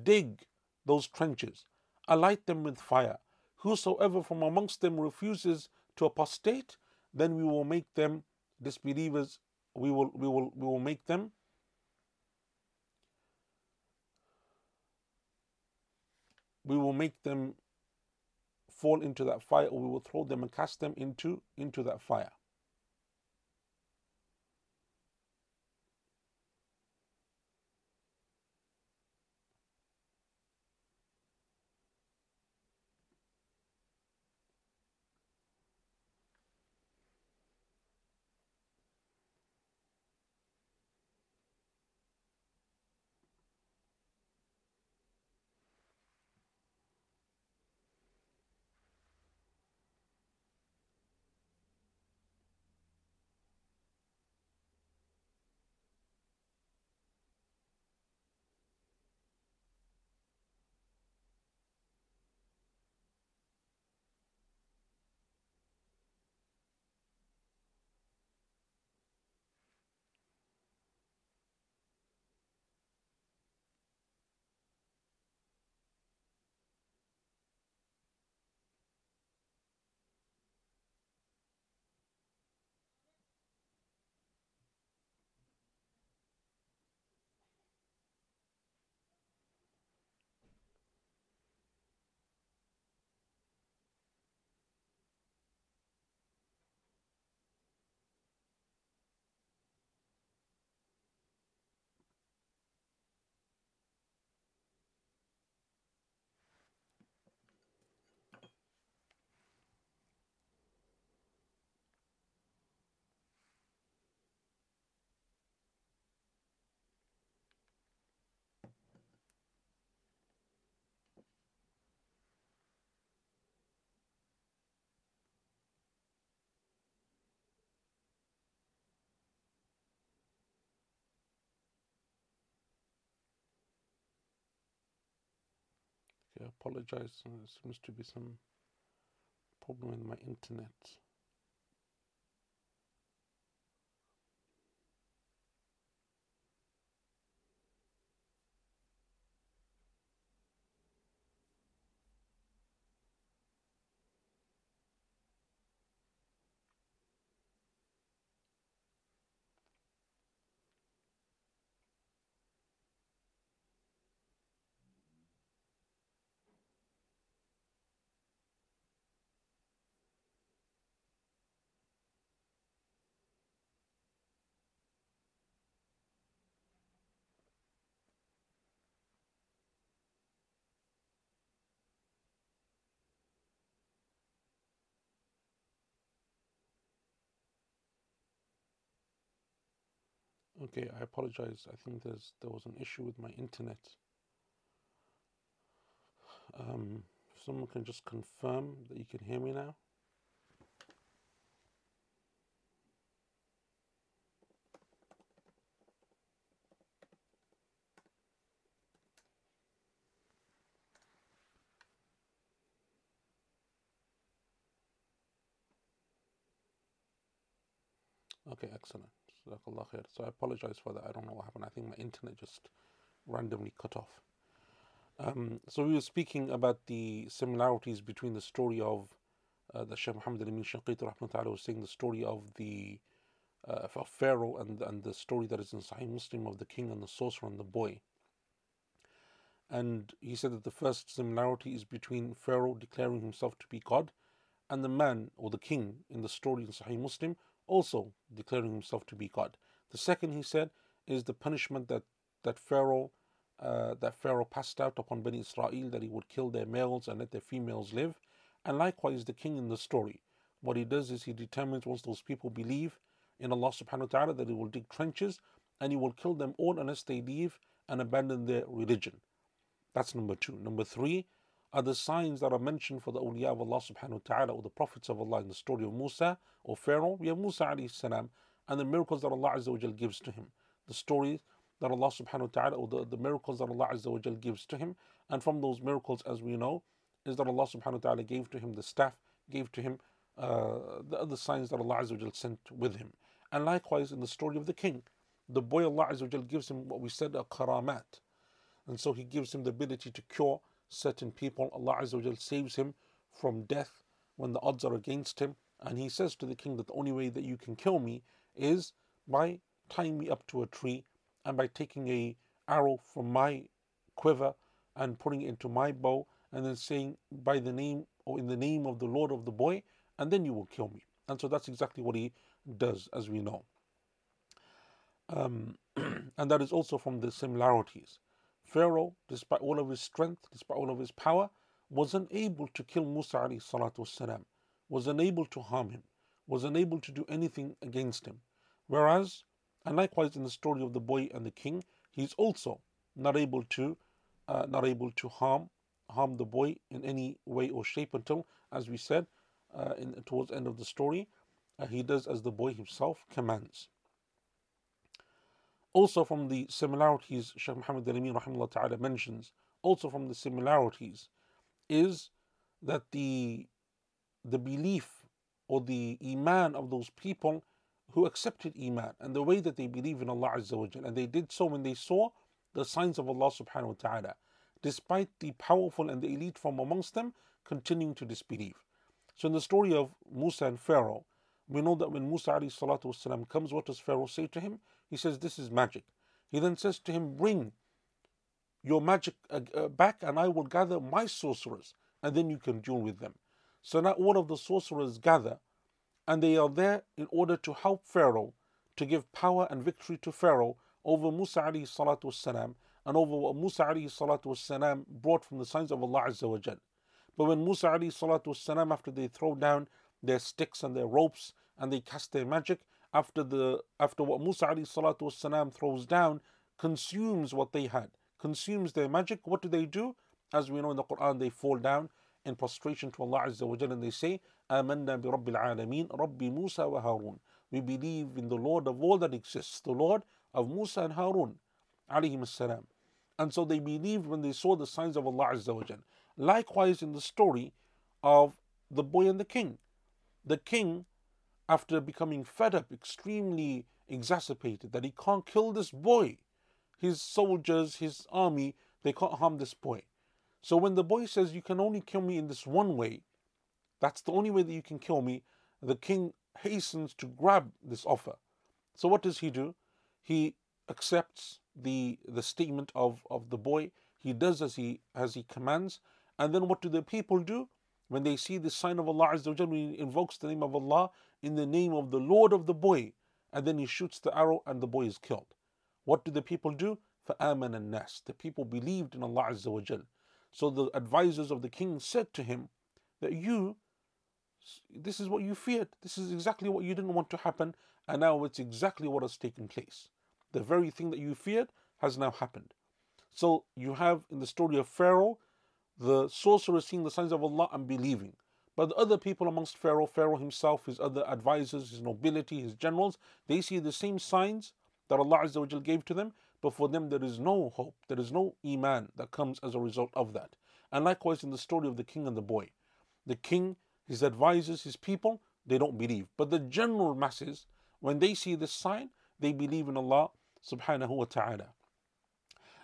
Dig those trenches, alight them with fire. Whosoever from amongst them refuses to apostate, then we will make them disbelievers. We will, we will, we will make them we will make them fall into that fire or we will throw them and cast them into into that fire I apologize. There seems to be some problem in my internet. Okay, I apologize. I think there's there was an issue with my internet. Um, if someone can just confirm that you can hear me now. Okay, excellent. Khair. So I apologize for that. I don't know what happened. I think my internet just randomly cut off. Um, so we were speaking about the similarities between the story of uh, the Shaykh Muhammad al-Amin Shanqiti was saying the story of the uh, of Pharaoh and and the story that is in Sahih Muslim of the king and the sorcerer and the boy. And he said that the first similarity is between Pharaoh declaring himself to be God and the man or the king in the story in Sahih Muslim also declaring himself to be God. The second, he said, is the punishment that, that Pharaoh uh, that Pharaoh passed out upon Bani Israel that he would kill their males and let their females live. And likewise, the king in the story, what he does is he determines once those people believe in Allah subhanahu wa ta'ala that he will dig trenches and he will kill them all unless they leave and abandon their religion. That's number two. Number three are the signs that are mentioned for the awliya of Allah subhanahu wa ta'ala or the prophets of Allah in the story of Musa or Pharaoh. We have Musa alayhi salam and the miracles that Allah Azza wa gives to him. The stories that Allah subhanahu wa ta'ala, or the, the miracles that Allah Azza wa gives to him. And from those miracles, as we know, is that Allah subhanahu wa ta'ala gave to him the staff, gave to him uh, the other signs that Allah Azza wa sent with him. And likewise in the story of the king, the boy Allah Azza wa gives him what we said a karamat. And so he gives him the ability to cure certain people. Allah Azza wa saves him from death when the odds are against him. And he says to the king that the only way that you can kill me is by tying me up to a tree and by taking a arrow from my quiver and putting it into my bow and then saying by the name or in the name of the Lord of the boy and then you will kill me. And so that's exactly what he does as we know. Um, and that is also from the similarities. Pharaoh, despite all of his strength, despite all of his power, was unable to kill Musa alayhi salatu wasalam, was unable to harm him, was unable to do anything against him. Whereas and likewise, in the story of the boy and the king, he's also not able to uh, not able to harm harm the boy in any way or shape until, as we said, uh, in, towards the end of the story, uh, he does as the boy himself commands. Also, from the similarities Sheikh Muhammad al Amin ta'ala mentions, also from the similarities, is that the, the belief or the iman of those people who accepted iman and the way that they believe in Allah Azza wa Jal. And they did so when they saw the signs of Allah subhanahu wa ta'ala, despite the powerful and the elite from amongst them continuing to disbelieve. So in the story of Musa and Pharaoh, we know that when Musa alayhi salatu wasalam comes, what does Pharaoh say to him? He says, This is magic. He then says to him, Bring your magic uh, uh, back and I will gather my sorcerers and then you can duel with them. So now all of the sorcerers gather and they are there in order to help Pharaoh to give power and victory to Pharaoh over Musa alayhi and over what Musa alayhi brought from the signs of Allah Azza wa Jal. But when Musa alayhi after they throw down their sticks and their ropes and they cast their magic, after the after what Musa alayhi salatu wasalam throws down, consumes what they had, consumes their magic, what do they do? As we know in the Quran, they fall down in prostration to Allah Azza wa Jal and they say, آمنا برب العالمين رب موسى وهارون We believe in the Lord of all that exists, the Lord of Musa and Harun عليهم السلام. And so they believed when they saw the signs of Allah Azza wa Jal. Likewise in the story of the boy and the king. The king, after becoming fed up, extremely exacerbated, that he can't kill this boy. His soldiers, his army, they can't harm this boy. So when the boy says, You can only kill me in this one way, that's the only way that you can kill me, the king hastens to grab this offer. So what does he do? He accepts the the statement of, of the boy. He does as he as he commands. And then what do the people do? When they see the sign of Allah Azza wa he invokes the name of Allah in the name of the Lord of the boy, and then he shoots the arrow and the boy is killed. What do the people do? فَآمَنَ النَّاسِ The people believed in Allah Azza wa so the advisors of the king said to him that you, this is what you feared. This is exactly what you didn't want to happen. And now it's exactly what has taken place. The very thing that you feared has now happened. So you have in the story of Pharaoh, the sorcerer seeing the signs of Allah and believing. But the other people amongst Pharaoh, Pharaoh himself, his other advisors, his nobility, his generals, they see the same signs that Allah Azza gave to them, but for them there is no hope, there is no iman that comes as a result of that. And likewise in the story of the king and the boy. The king, his advisors, his people, they don't believe. But the general masses, when they see this sign, they believe in Allah subhanahu wa ta'ala.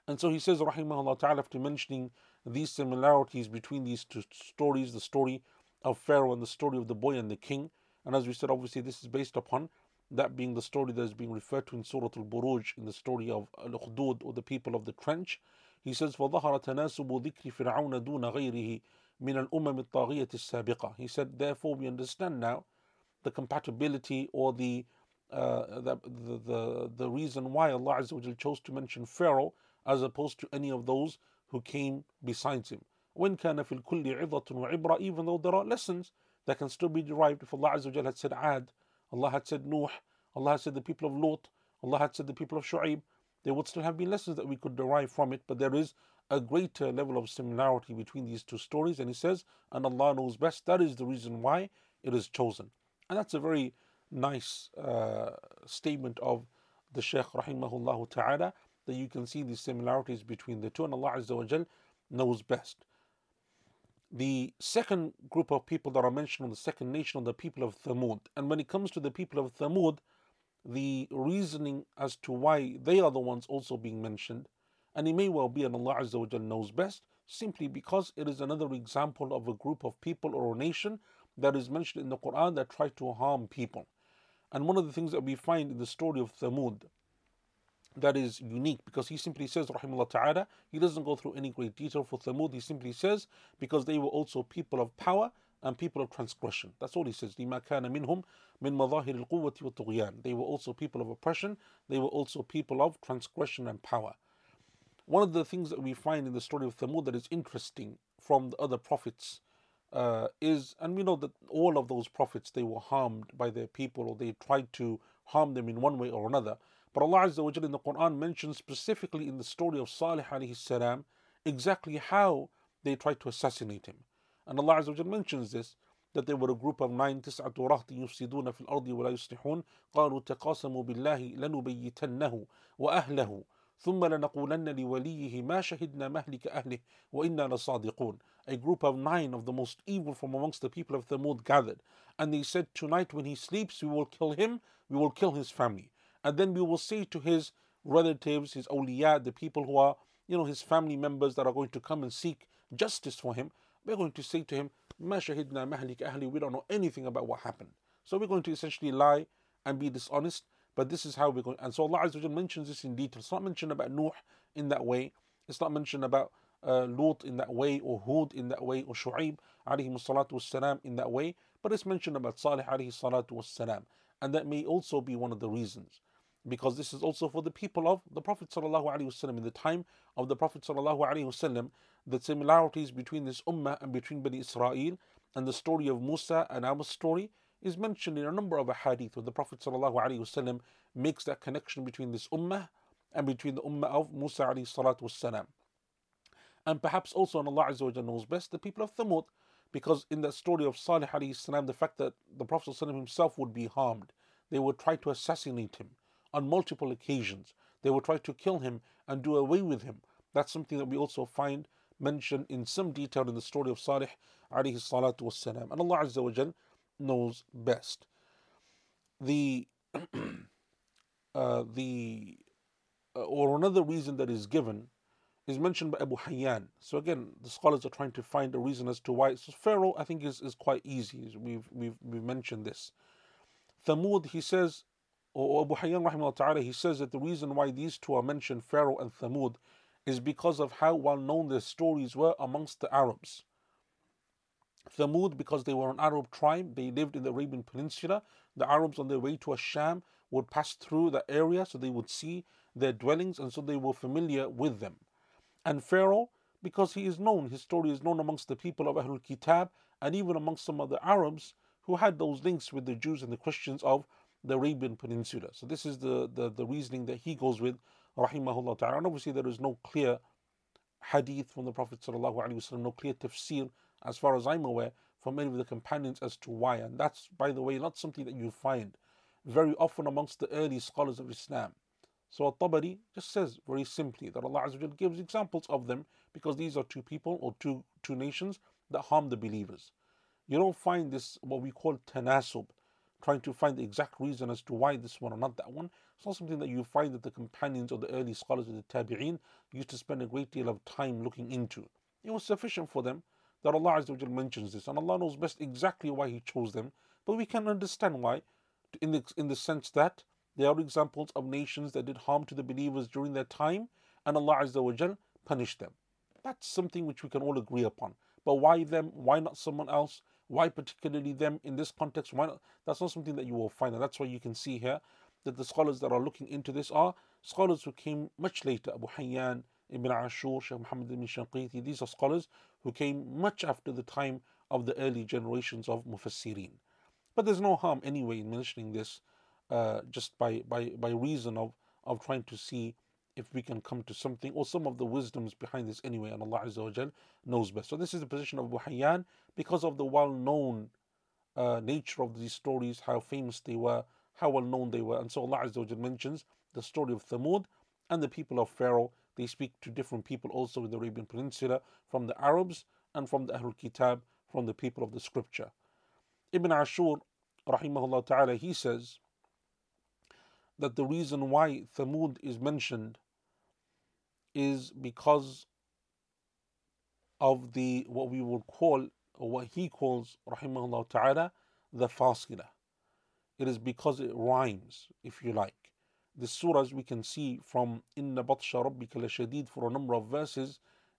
And so he says, Rahimahullah ta'ala, after mentioning these similarities between these two stories, the story of Pharaoh and the story of the boy and the king. And as we said, obviously, this is based upon that being the story that is being referred to in Surah Al Buruj, in the story of Al Ukhdud, or the people of the trench. He says, فَظَهَرَ تَنَاسُبُ ذِكْرِ فِرْعَوْنَ دُونَ غَيْرِهِ مِنَ الْأُمَمِ الطَّاغِيَةِ السَّابِقَةِ He said, therefore we understand now the compatibility or the, uh, the, the, the, the reason why Allah Azza wa chose to mention Pharaoh as opposed to any of those who came besides him. When kana fil kulli idatun وعبرة, even though there are lessons that can still be derived if Allah Azza wa had said Ad, Allah had said Nuh, Allah had said the people of Lot, Allah had said the people of Shu'aib, there would still have been lessons that we could derive from it, but there is a greater level of similarity between these two stories. And he says, and Allah knows best, that is the reason why it is chosen. And that's a very nice uh, statement of the Shaykh rahimahullah ta'ala that you can see these similarities between the two, and Allah Azza wa knows best. The second group of people that are mentioned on the second nation are the people of Thamud. And when it comes to the people of Thamud, the reasoning as to why they are the ones also being mentioned, and it may well be, and Allah Azza wa knows best, simply because it is another example of a group of people or a nation that is mentioned in the Quran that try to harm people. And one of the things that we find in the story of Thamud that is unique because he simply says, Rahimullah Ta'ala, he doesn't go through any great detail for Thamud, he simply says, because they were also people of power and people of transgression. That's all he says. لِمَا كَانَ مِنْهُمْ مِنْ مَظَاهِرِ الْقُوَّةِ وَالطُّغْيَانِ They were also people of oppression, they were also people of transgression and power. One of the things that we find in the story of Thamud that is interesting from the other prophets uh, is, and we know that all of those prophets, they were harmed by their people or they tried to harm them in one way or another. But Allah Azza wa in the Quran mentions specifically in the story of Salih alayhi salam exactly how they tried to assassinate him. And Allah Azza wa mentions this that there were a group of nine تسعة رهط يفسدون في الأرض ولا يصلحون قالوا تقاسموا بالله لنبيتنه وأهله ثم لنقولن لوليه ما شهدنا مهلك أهله وإنا لصادقون A group of nine of the most evil from amongst the people of Thamud gathered and they said tonight when he sleeps we will kill him we will kill his family and then we will say to his relatives, his awliya, the people who are, you know, his family members that are going to come and seek justice for him, we're going to say to him, Ma mahlik ahli, we don't know anything about what happened. So we're going to essentially lie and be dishonest, but this is how we're going. And so Allah Azza mentions this in detail. It's not mentioned about Nuh in that way. It's not mentioned about uh, Lut in that way, or Hud in that way, or Shu'aib wassalam in that way, but it's mentioned about Salih alayhi salatu wassalam. And that may also be one of the reasons because this is also for the people of the Prophet ﷺ. In the time of the Prophet ﷺ, the similarities between this ummah and between Bani Israel and the story of Musa and our story is mentioned in a number of hadith where the Prophet ﷺ makes that connection between this ummah and between the ummah of Musa والسلام. And perhaps also, and Allah Azza wa knows best, the people of Thamud, because in that story of Salih السلام, the fact that the Prophet ﷺ himself would be harmed, they would try to assassinate him on multiple occasions. They will try to kill him and do away with him. That's something that we also find mentioned in some detail in the story of Salih alayhi salatu wassalam. And Allah Azza wa Jal knows best. The uh, the uh, or another reason that is given is mentioned by Abu Hayyan. So again, the scholars are trying to find a reason as to why. So Pharaoh, I think, is, is quite easy. We've, we've, we've mentioned this. Thamud, he says, or Abu Hayyan rahimahullah ta'ala, he says that the reason why these two are mentioned, Pharaoh and Thamud, is because of how well known their stories were amongst the Arabs. Thamud, because they were an Arab tribe, they lived in the Arabian Peninsula. The Arabs, on their way to Asham, would pass through the area so they would see their dwellings, and so they were familiar with them. And Pharaoh, because he is known, his story is known amongst the people of Ahlul Kitab, and even amongst some of the Arabs who had those links with the Jews and the Christians of the Arabian Peninsula. So this is the, the, the reasoning that he goes with, rahimahullah ta'ala. And obviously there is no clear hadith from the Prophet sallallahu alaihi wasallam, no clear tafsir, as far as I'm aware, from any of the companions as to why. And that's, by the way, not something that you find very often amongst the early scholars of Islam. So At-Tabari just says very simply that Allah Azza gives examples of them because these are two people or two two nations that harm the believers. You don't find this what we call tanasub, trying to find the exact reason as to why this one or not that one. It's not something that you find that the companions or the early scholars of the Tabi'een used to spend a great deal of time looking into. It was sufficient for them that Allah Azza mentions this, and Allah knows best exactly why He chose them, but we can understand why, in the, in the sense that they are examples of nations that did harm to the believers during their time, and Allah Azza punished them. That's something which we can all agree upon. But why them? Why not someone else? Why particularly them in this context? Why not? That's not something that you will find. And that's why you can see here that the scholars that are looking into this are scholars who came much later. Abu Hayyan, Ibn Ashur, Shaykh Muhammad ibn Shanqiti. These are scholars who came much after the time of the early generations of Mufassirin. But there's no harm anyway in mentioning this uh, just by, by, by reason of, of trying to see if we can come to something or some of the wisdoms behind this anyway, and Allah Azza wa knows best. So this is the position of Abu Hayyan because of the well-known uh, nature of these stories, how famous they were, how well known they were. And so Allah Azza wa mentions the story of Thamud and the people of Pharaoh. They speak to different people also in the Arabian Peninsula, from the Arabs and from the Ahlul Kitab, from the people of the scripture. Ibn Ashur, rahimahullah ta'ala, he says that the reason why Thamud is mentioned is because of the what we will call or what he calls rahimahullah ta'ala the fasila. It is because it rhymes, if you like. The surahs we can see from Inna Batsha Rabbika Lashadid for a number of verses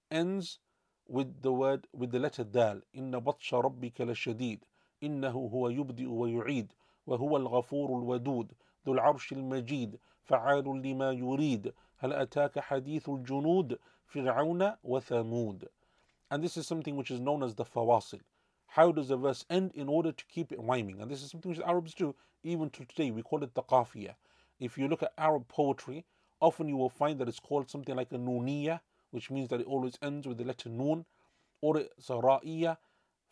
ends with the word with the letter Dal. Inna Batsha Rabbika Lashadid. إنه هو يبدئ ويعيد وهو الغفور الودود ذو العرش المجيد فعال لما يريد هل أتاك حديث الجنود فرعون وثمود and this is something which is known as the fawasil how does a verse end in order to keep it rhyming and this is something which Arabs do even to today we call it the qafiya if you look at Arab poetry often you will find that it's called something like a nuniya which means that it always ends with the letter nun or it's a ra'iya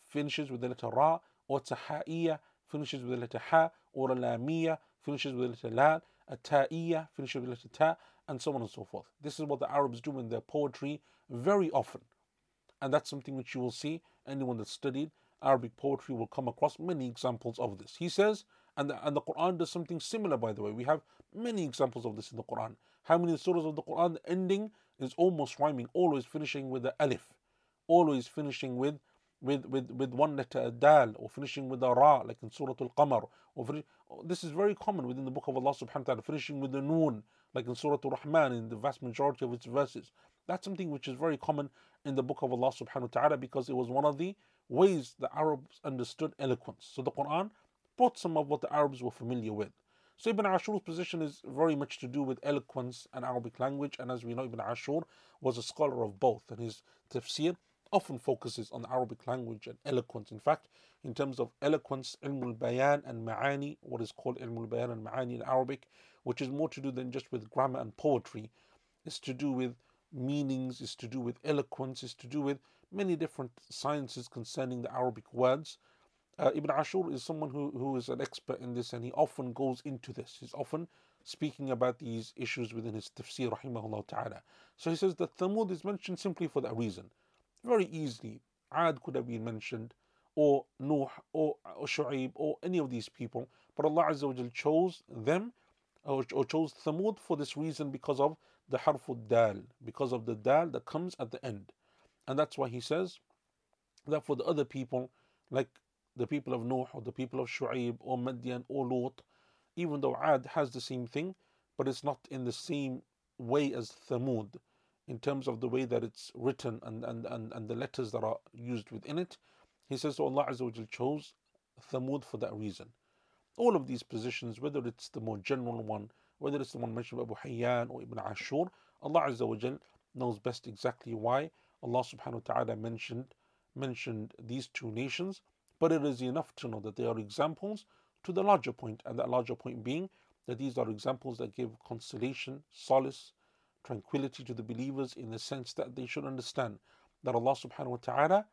finishes with the letter ra or it's a ha'iya finishes with the letter ha or a lamiyya finishes with the letter la a ta'iyya finishes with the letter ta and so on and so forth. This is what the Arabs do in their poetry very often. And that's something which you will see anyone that studied Arabic poetry will come across many examples of this. He says, and the, and the Quran does something similar, by the way. We have many examples of this in the Quran. How many surahs of the Quran, the ending is almost rhyming, always finishing with the alif, always finishing with with, with, with one letter, a dal, or finishing with a ra, like in Surah Al Qamar. Or this is very common within the book of Allah subhanahu wa ta'ala, finishing with the noon, like in Surah Ar-Rahman in the vast majority of its verses. That's something which is very common in the book of Allah subhanahu wa ta'ala because it was one of the ways the Arabs understood eloquence. So the Quran brought some of what the Arabs were familiar with. So Ibn Ashur's position is very much to do with eloquence and Arabic language, and as we know, Ibn Ashur was a scholar of both, and his tafsir often focuses on the Arabic language and eloquence. In fact, in terms of eloquence, ilm bayan and ma'ani, what is called ilm bayan and ma'ani in Arabic, which is more to do than just with grammar and poetry, is to do with meanings, is to do with eloquence, is to do with many different sciences concerning the Arabic words. Uh, Ibn Ashur is someone who, who is an expert in this and he often goes into this. He's often speaking about these issues within his tafsir, rahimahullah ta'ala. So he says that Thamud is mentioned simply for that reason. Very easily, Ad could have been mentioned, or Nuh, or, or or any of these people, but Allah Azza wa chose them or, or chose Thamud for this reason because of the harful dal, because of the dal that comes at the end. And that's why he says that for the other people, like the people of Nuh or the people of Shu'aib or Madian or Lut, even though Ad has the same thing, but it's not in the same way as Thamud in terms of the way that it's written and, and, and, and the letters that are used within it. He says so Allah Azza chose Thamud for that reason all of these positions, whether it's the more general one, whether it's the one mentioned by Abu Hayyan or Ibn Ashur, Allah Azza knows best exactly why Allah subhanahu wa ta'ala mentioned mentioned these two nations, but it is enough to know that they are examples to the larger point, and that larger point being that these are examples that give consolation, solace, tranquility to the believers in the sense that they should understand that Allah subhanahu wa ta'ala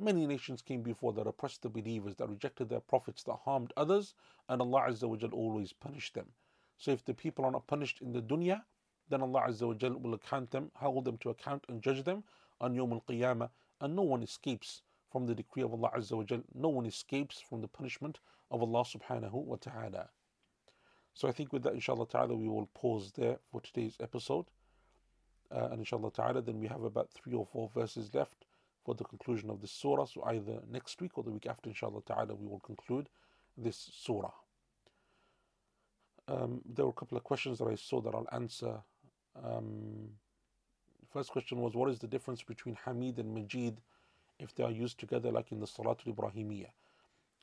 Many nations came before that oppressed the believers, that rejected their prophets, that harmed others, and Allah Azza wa Jal always punished them. So if the people are not punished in the dunya, then Allah Azza wa Jal will account them, hold them to account and judge them on Yawm al Qiyamah, and no one escapes from the decree of Allah Azza wa Jal. No one escapes from the punishment of Allah subhanahu wa ta'ala. So I think with that, inshallah ta'ala, we will pause there for today's episode. Uh, and inshallah ta'ala, then we have about three or four verses left for the conclusion of this surah. So either next week or the week after, inshallah ta'ala, we will conclude this surah. Um, there were a couple of questions that I saw that I'll answer. Um, first question was, what is the difference between Hamid and Majid if they are used together like in the Salatul Ibrahimiyya.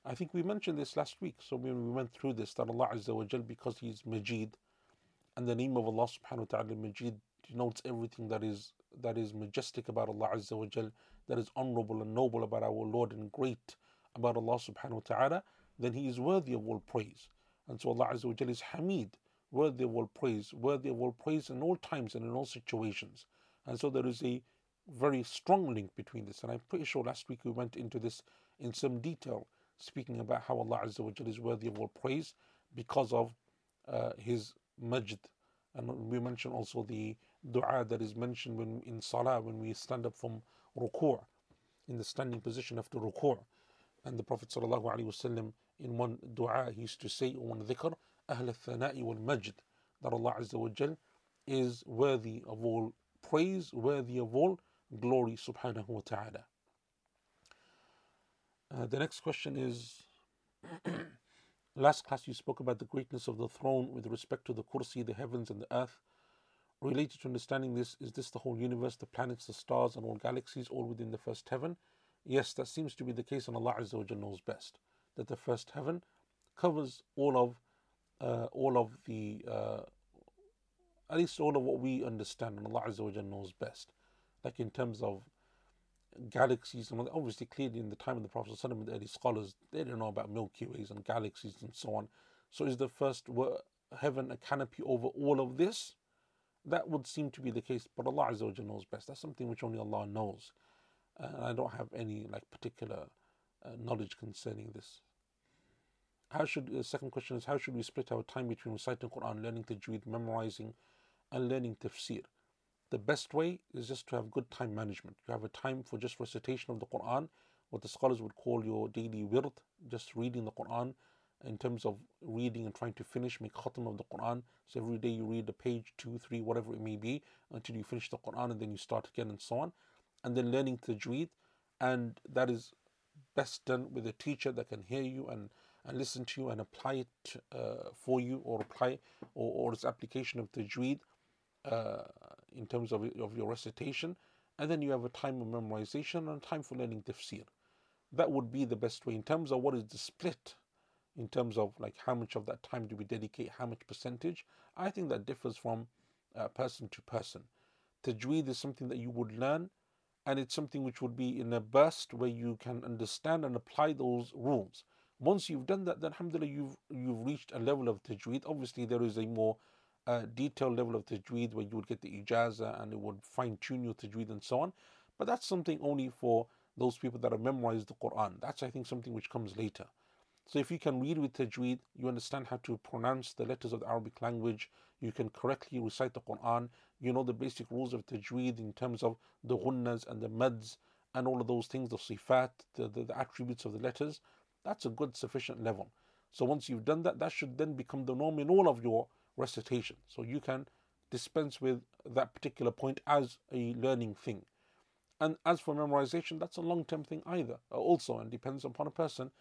I think we mentioned this last week. So when we went through this, that Allah Azza wa Jal, because He's Majid, and the name of Allah Subhanahu wa Taala Majid denotes everything that is that is majestic about Allah Azza wa Jal, that is honorable and noble about our Lord and great about Allah Subhanahu wa Taala, then He is worthy of all praise. And so Allah Azza wa Jal is Hamid, worthy of all praise, worthy of all praise in all times and in all situations. And so there is a very strong link between this. And I'm pretty sure last week we went into this in some detail speaking about how Allah Azza wa Jal is worthy of all praise because of uh, His Majd. And we mentioned also the dua that is mentioned when in Salah when we stand up from ruku' in the standing position after ruku'. And the Prophet ﷺ in one dua he used to say, in one dhikr, Ahl al-thana'i wal-majd, that Allah Azza wa Jal is worthy of all praise, worthy of all glory subhanahu wa ta'ala. Uh, the next question is Last class, you spoke about the greatness of the throne with respect to the kursi, the heavens, and the earth. Related to understanding this, is this the whole universe, the planets, the stars, and all galaxies, all within the first heaven? Yes, that seems to be the case, and Allah Azza wa knows best. That the first heaven covers all of uh, all of the uh, at least all of what we understand, and Allah Azza wa knows best. Like in terms of galaxies, and obviously clearly in the time of the Prophet and the early scholars, they didn't know about Milky Ways and galaxies and so on. So is the first were heaven a canopy over all of this? That would seem to be the case, but Allah Azza knows best. That's something which only Allah knows. And I don't have any like particular uh, knowledge concerning this. How should the second question is how should we split our time between reciting Quran, learning tajweed, memorizing, and learning tafsir? The best way is just to have good time management. You have a time for just recitation of the Quran, what the scholars would call your daily wird, just reading the Quran in terms of reading and trying to finish, make khatam of the Quran. So every day you read a page, two, three, whatever it may be, until you finish the Quran and then you start again and so on. And then learning tajweed, and that is best done with a teacher that can hear you and, and listen to you and apply it uh, for you or apply or, or its application of tajweed. Uh, in terms of, of your recitation, and then you have a time of memorization and time for learning tafsir. That would be the best way in terms of what is the split, in terms of like how much of that time do we dedicate, how much percentage. I think that differs from uh, person to person. Tajweed is something that you would learn, and it's something which would be in a burst where you can understand and apply those rules. Once you've done that, then alhamdulillah, you've you've reached a level of tajweed. Obviously, there is a more a detailed level of tajweed where you would get the ijaza and it would fine tune your tajweed and so on. But that's something only for those people that have memorized the Quran. That's, I think, something which comes later. So if you can read with tajweed, you understand how to pronounce the letters of the Arabic language, you can correctly recite the Quran, you know the basic rules of tajweed in terms of the ghunnas and the mads and all of those things, the sifat, the, the, the attributes of the letters, that's a good sufficient level. So once you've done that, that should then become the norm in all of your recitation. So you can dispense with that particular point as a learning thing. And as for memorization, that's a long term thing either, also, and depends upon a person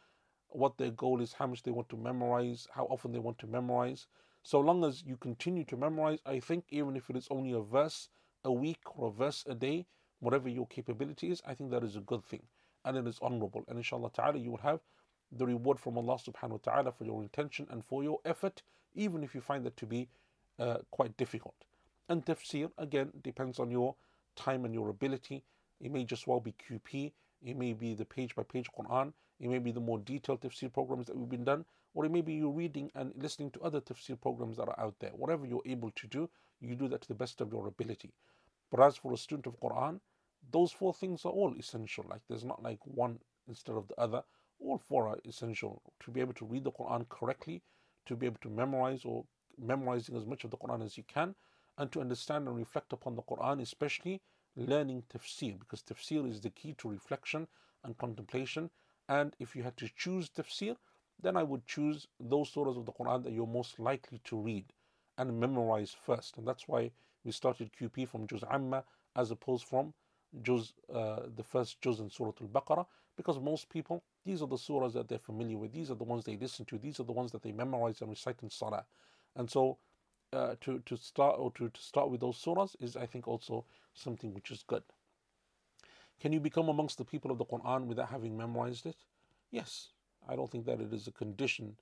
what their goal is, how much they want to memorize, how often they want to memorize. So long as you continue to memorize, I think even if it is only a verse a week or a verse a day, whatever your capability is, I think that is a good thing and it is honorable. And inshallah ta'ala, you will have the reward from Allah subhanahu wa ta'ala for your intention and for your effort even if you find that to be uh, quite difficult. And tafsir, again, depends on your time and your ability. It may just well be QP, it may be the page by page Quran, it may be the more detailed tafsir programs that we've been done, or it may be you reading and listening to other tafsir programs that are out there. Whatever you're able to do, you do that to the best of your ability. But as for a student of Quran, those four things are all essential. Like there's not like one instead of the other. All four are essential to be able to read the Quran correctly, to be able to memorize or memorizing as much of the Quran as you can, and to understand and reflect upon the Quran, especially learning tafsir, because tafsir is the key to reflection and contemplation. And if you had to choose tafsir, then I would choose those surahs of the Quran that you're most likely to read and memorize first. And that's why we started QP from Juz Amma as opposed from Juz, uh, the first Juz in Surah Al Baqarah, because most people, these are the surahs that they're familiar with, these are the ones they listen to, these are the ones that they memorize and recite in Salah. And so uh, to, to start or to, to start with those surahs is I think also something which is good. Can you become amongst the people of the Quran without having memorized it? Yes. I don't think that it is a condition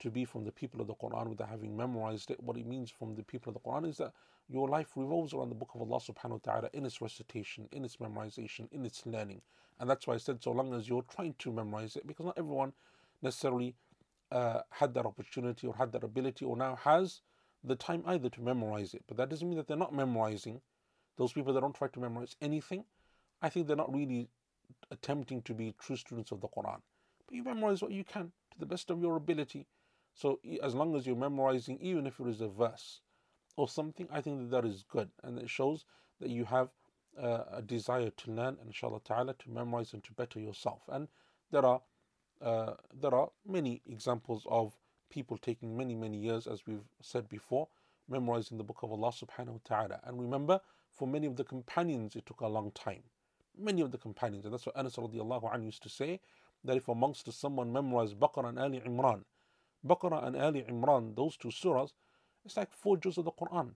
to be from the people of the Quran without having memorized it. What it means from the people of the Quran is that your life revolves around the book of Allah subhanahu wa ta'ala in its recitation, in its memorization, in its learning. And that's why I said so long as you're trying to memorize it, because not everyone necessarily uh, had that opportunity or had that ability or now has the time either to memorize it. But that doesn't mean that they're not memorizing. Those people that don't try to memorize anything, I think they're not really attempting to be true students of the Quran. But you memorize what you can to the best of your ability. So as long as you're memorizing, even if it is a verse or something, I think that that is good, and it shows that you have uh, a desire to learn, inshallah ta'ala, to memorize and to better yourself. And there are uh, there are many examples of people taking many many years, as we've said before, memorizing the book of Allah subhanahu wa ta'ala. And remember, for many of the companions, it took a long time. Many of the companions, and that's what Anas radiallahu anhu used to say, that if amongst us someone memorized Baqarah and Ali Imran, Baqarah and Ali Imran, those two surahs, it's like four juz of the Quran.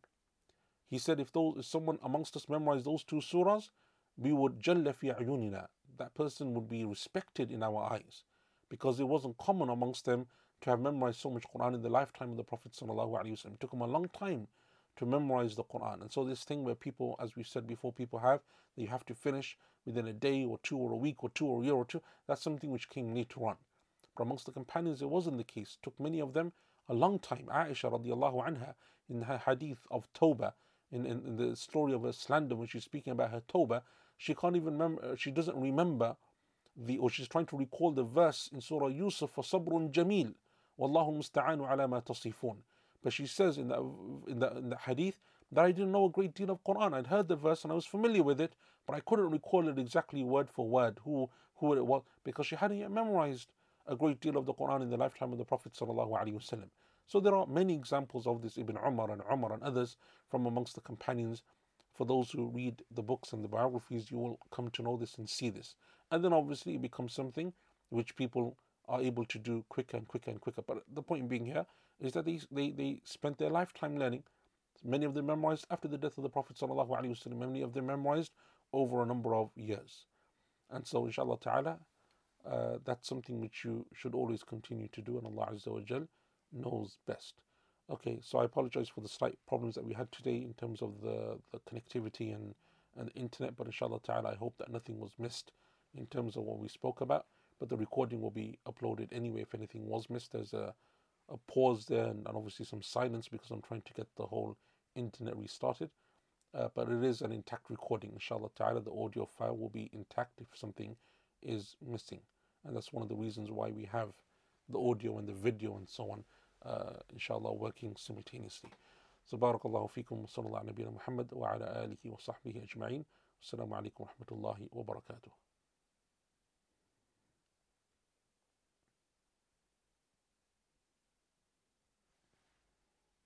He said if those if someone amongst us memorized those two surahs, we would jalla fi ayunina. That person would be respected in our eyes. Because it wasn't common amongst them to have memorized so much Quran in the lifetime of the Prophet. It took them a long time to memorize the Quran. And so this thing where people, as we said before, people have that you have to finish within a day or two or a week or two or a year or two, that's something which came later on. But amongst the companions, it wasn't the case. It took many of them a long time. Aisha radiallahu anha, in her hadith of Tawbah, in, in, in the story of her slander, when she's speaking about her Tawbah, she can't even remember, uh, she doesn't remember the, or she's trying to recall the verse in Surah Yusuf, for sabrun Jamil, wallahu musta'anu ala ma tasifun. But she says in the, in the, in the hadith that I didn't know a great deal of Quran. I'd heard the verse and I was familiar with it, but I couldn't recall it exactly word for word, who, who it was, because she hadn't yet memorized a great deal of the Quran in the lifetime of the Prophet. So there are many examples of this, Ibn Umar and Umar and others from amongst the companions. For those who read the books and the biographies, you will come to know this and see this. And then obviously it becomes something which people are able to do quicker and quicker and quicker. But the point being here is that they, they, they spent their lifetime learning. Many of them memorized after the death of the Prophet. Many of them memorized over a number of years. And so, inshallah ta'ala, uh, that's something which you should always continue to do, and Allah Azza wa Jal knows best. Okay, so I apologize for the slight problems that we had today in terms of the, the connectivity and, and the internet, but inshallah ta'ala, I hope that nothing was missed in terms of what we spoke about. But the recording will be uploaded anyway if anything was missed. There's a, a pause there and, and obviously some silence because I'm trying to get the whole internet restarted. Uh, but it is an intact recording, inshallah ta'ala. The audio file will be intact if something is missing. And that's one of the reasons why we have the audio and the video and so on, uh, inshallah, working simultaneously. So barakallahu fikum, sallallahu nabiyina Muhammad wa ala alihi wa sahbihi ajma'in. Assalamu alaikum wa rahmatullahi wa barakatuh.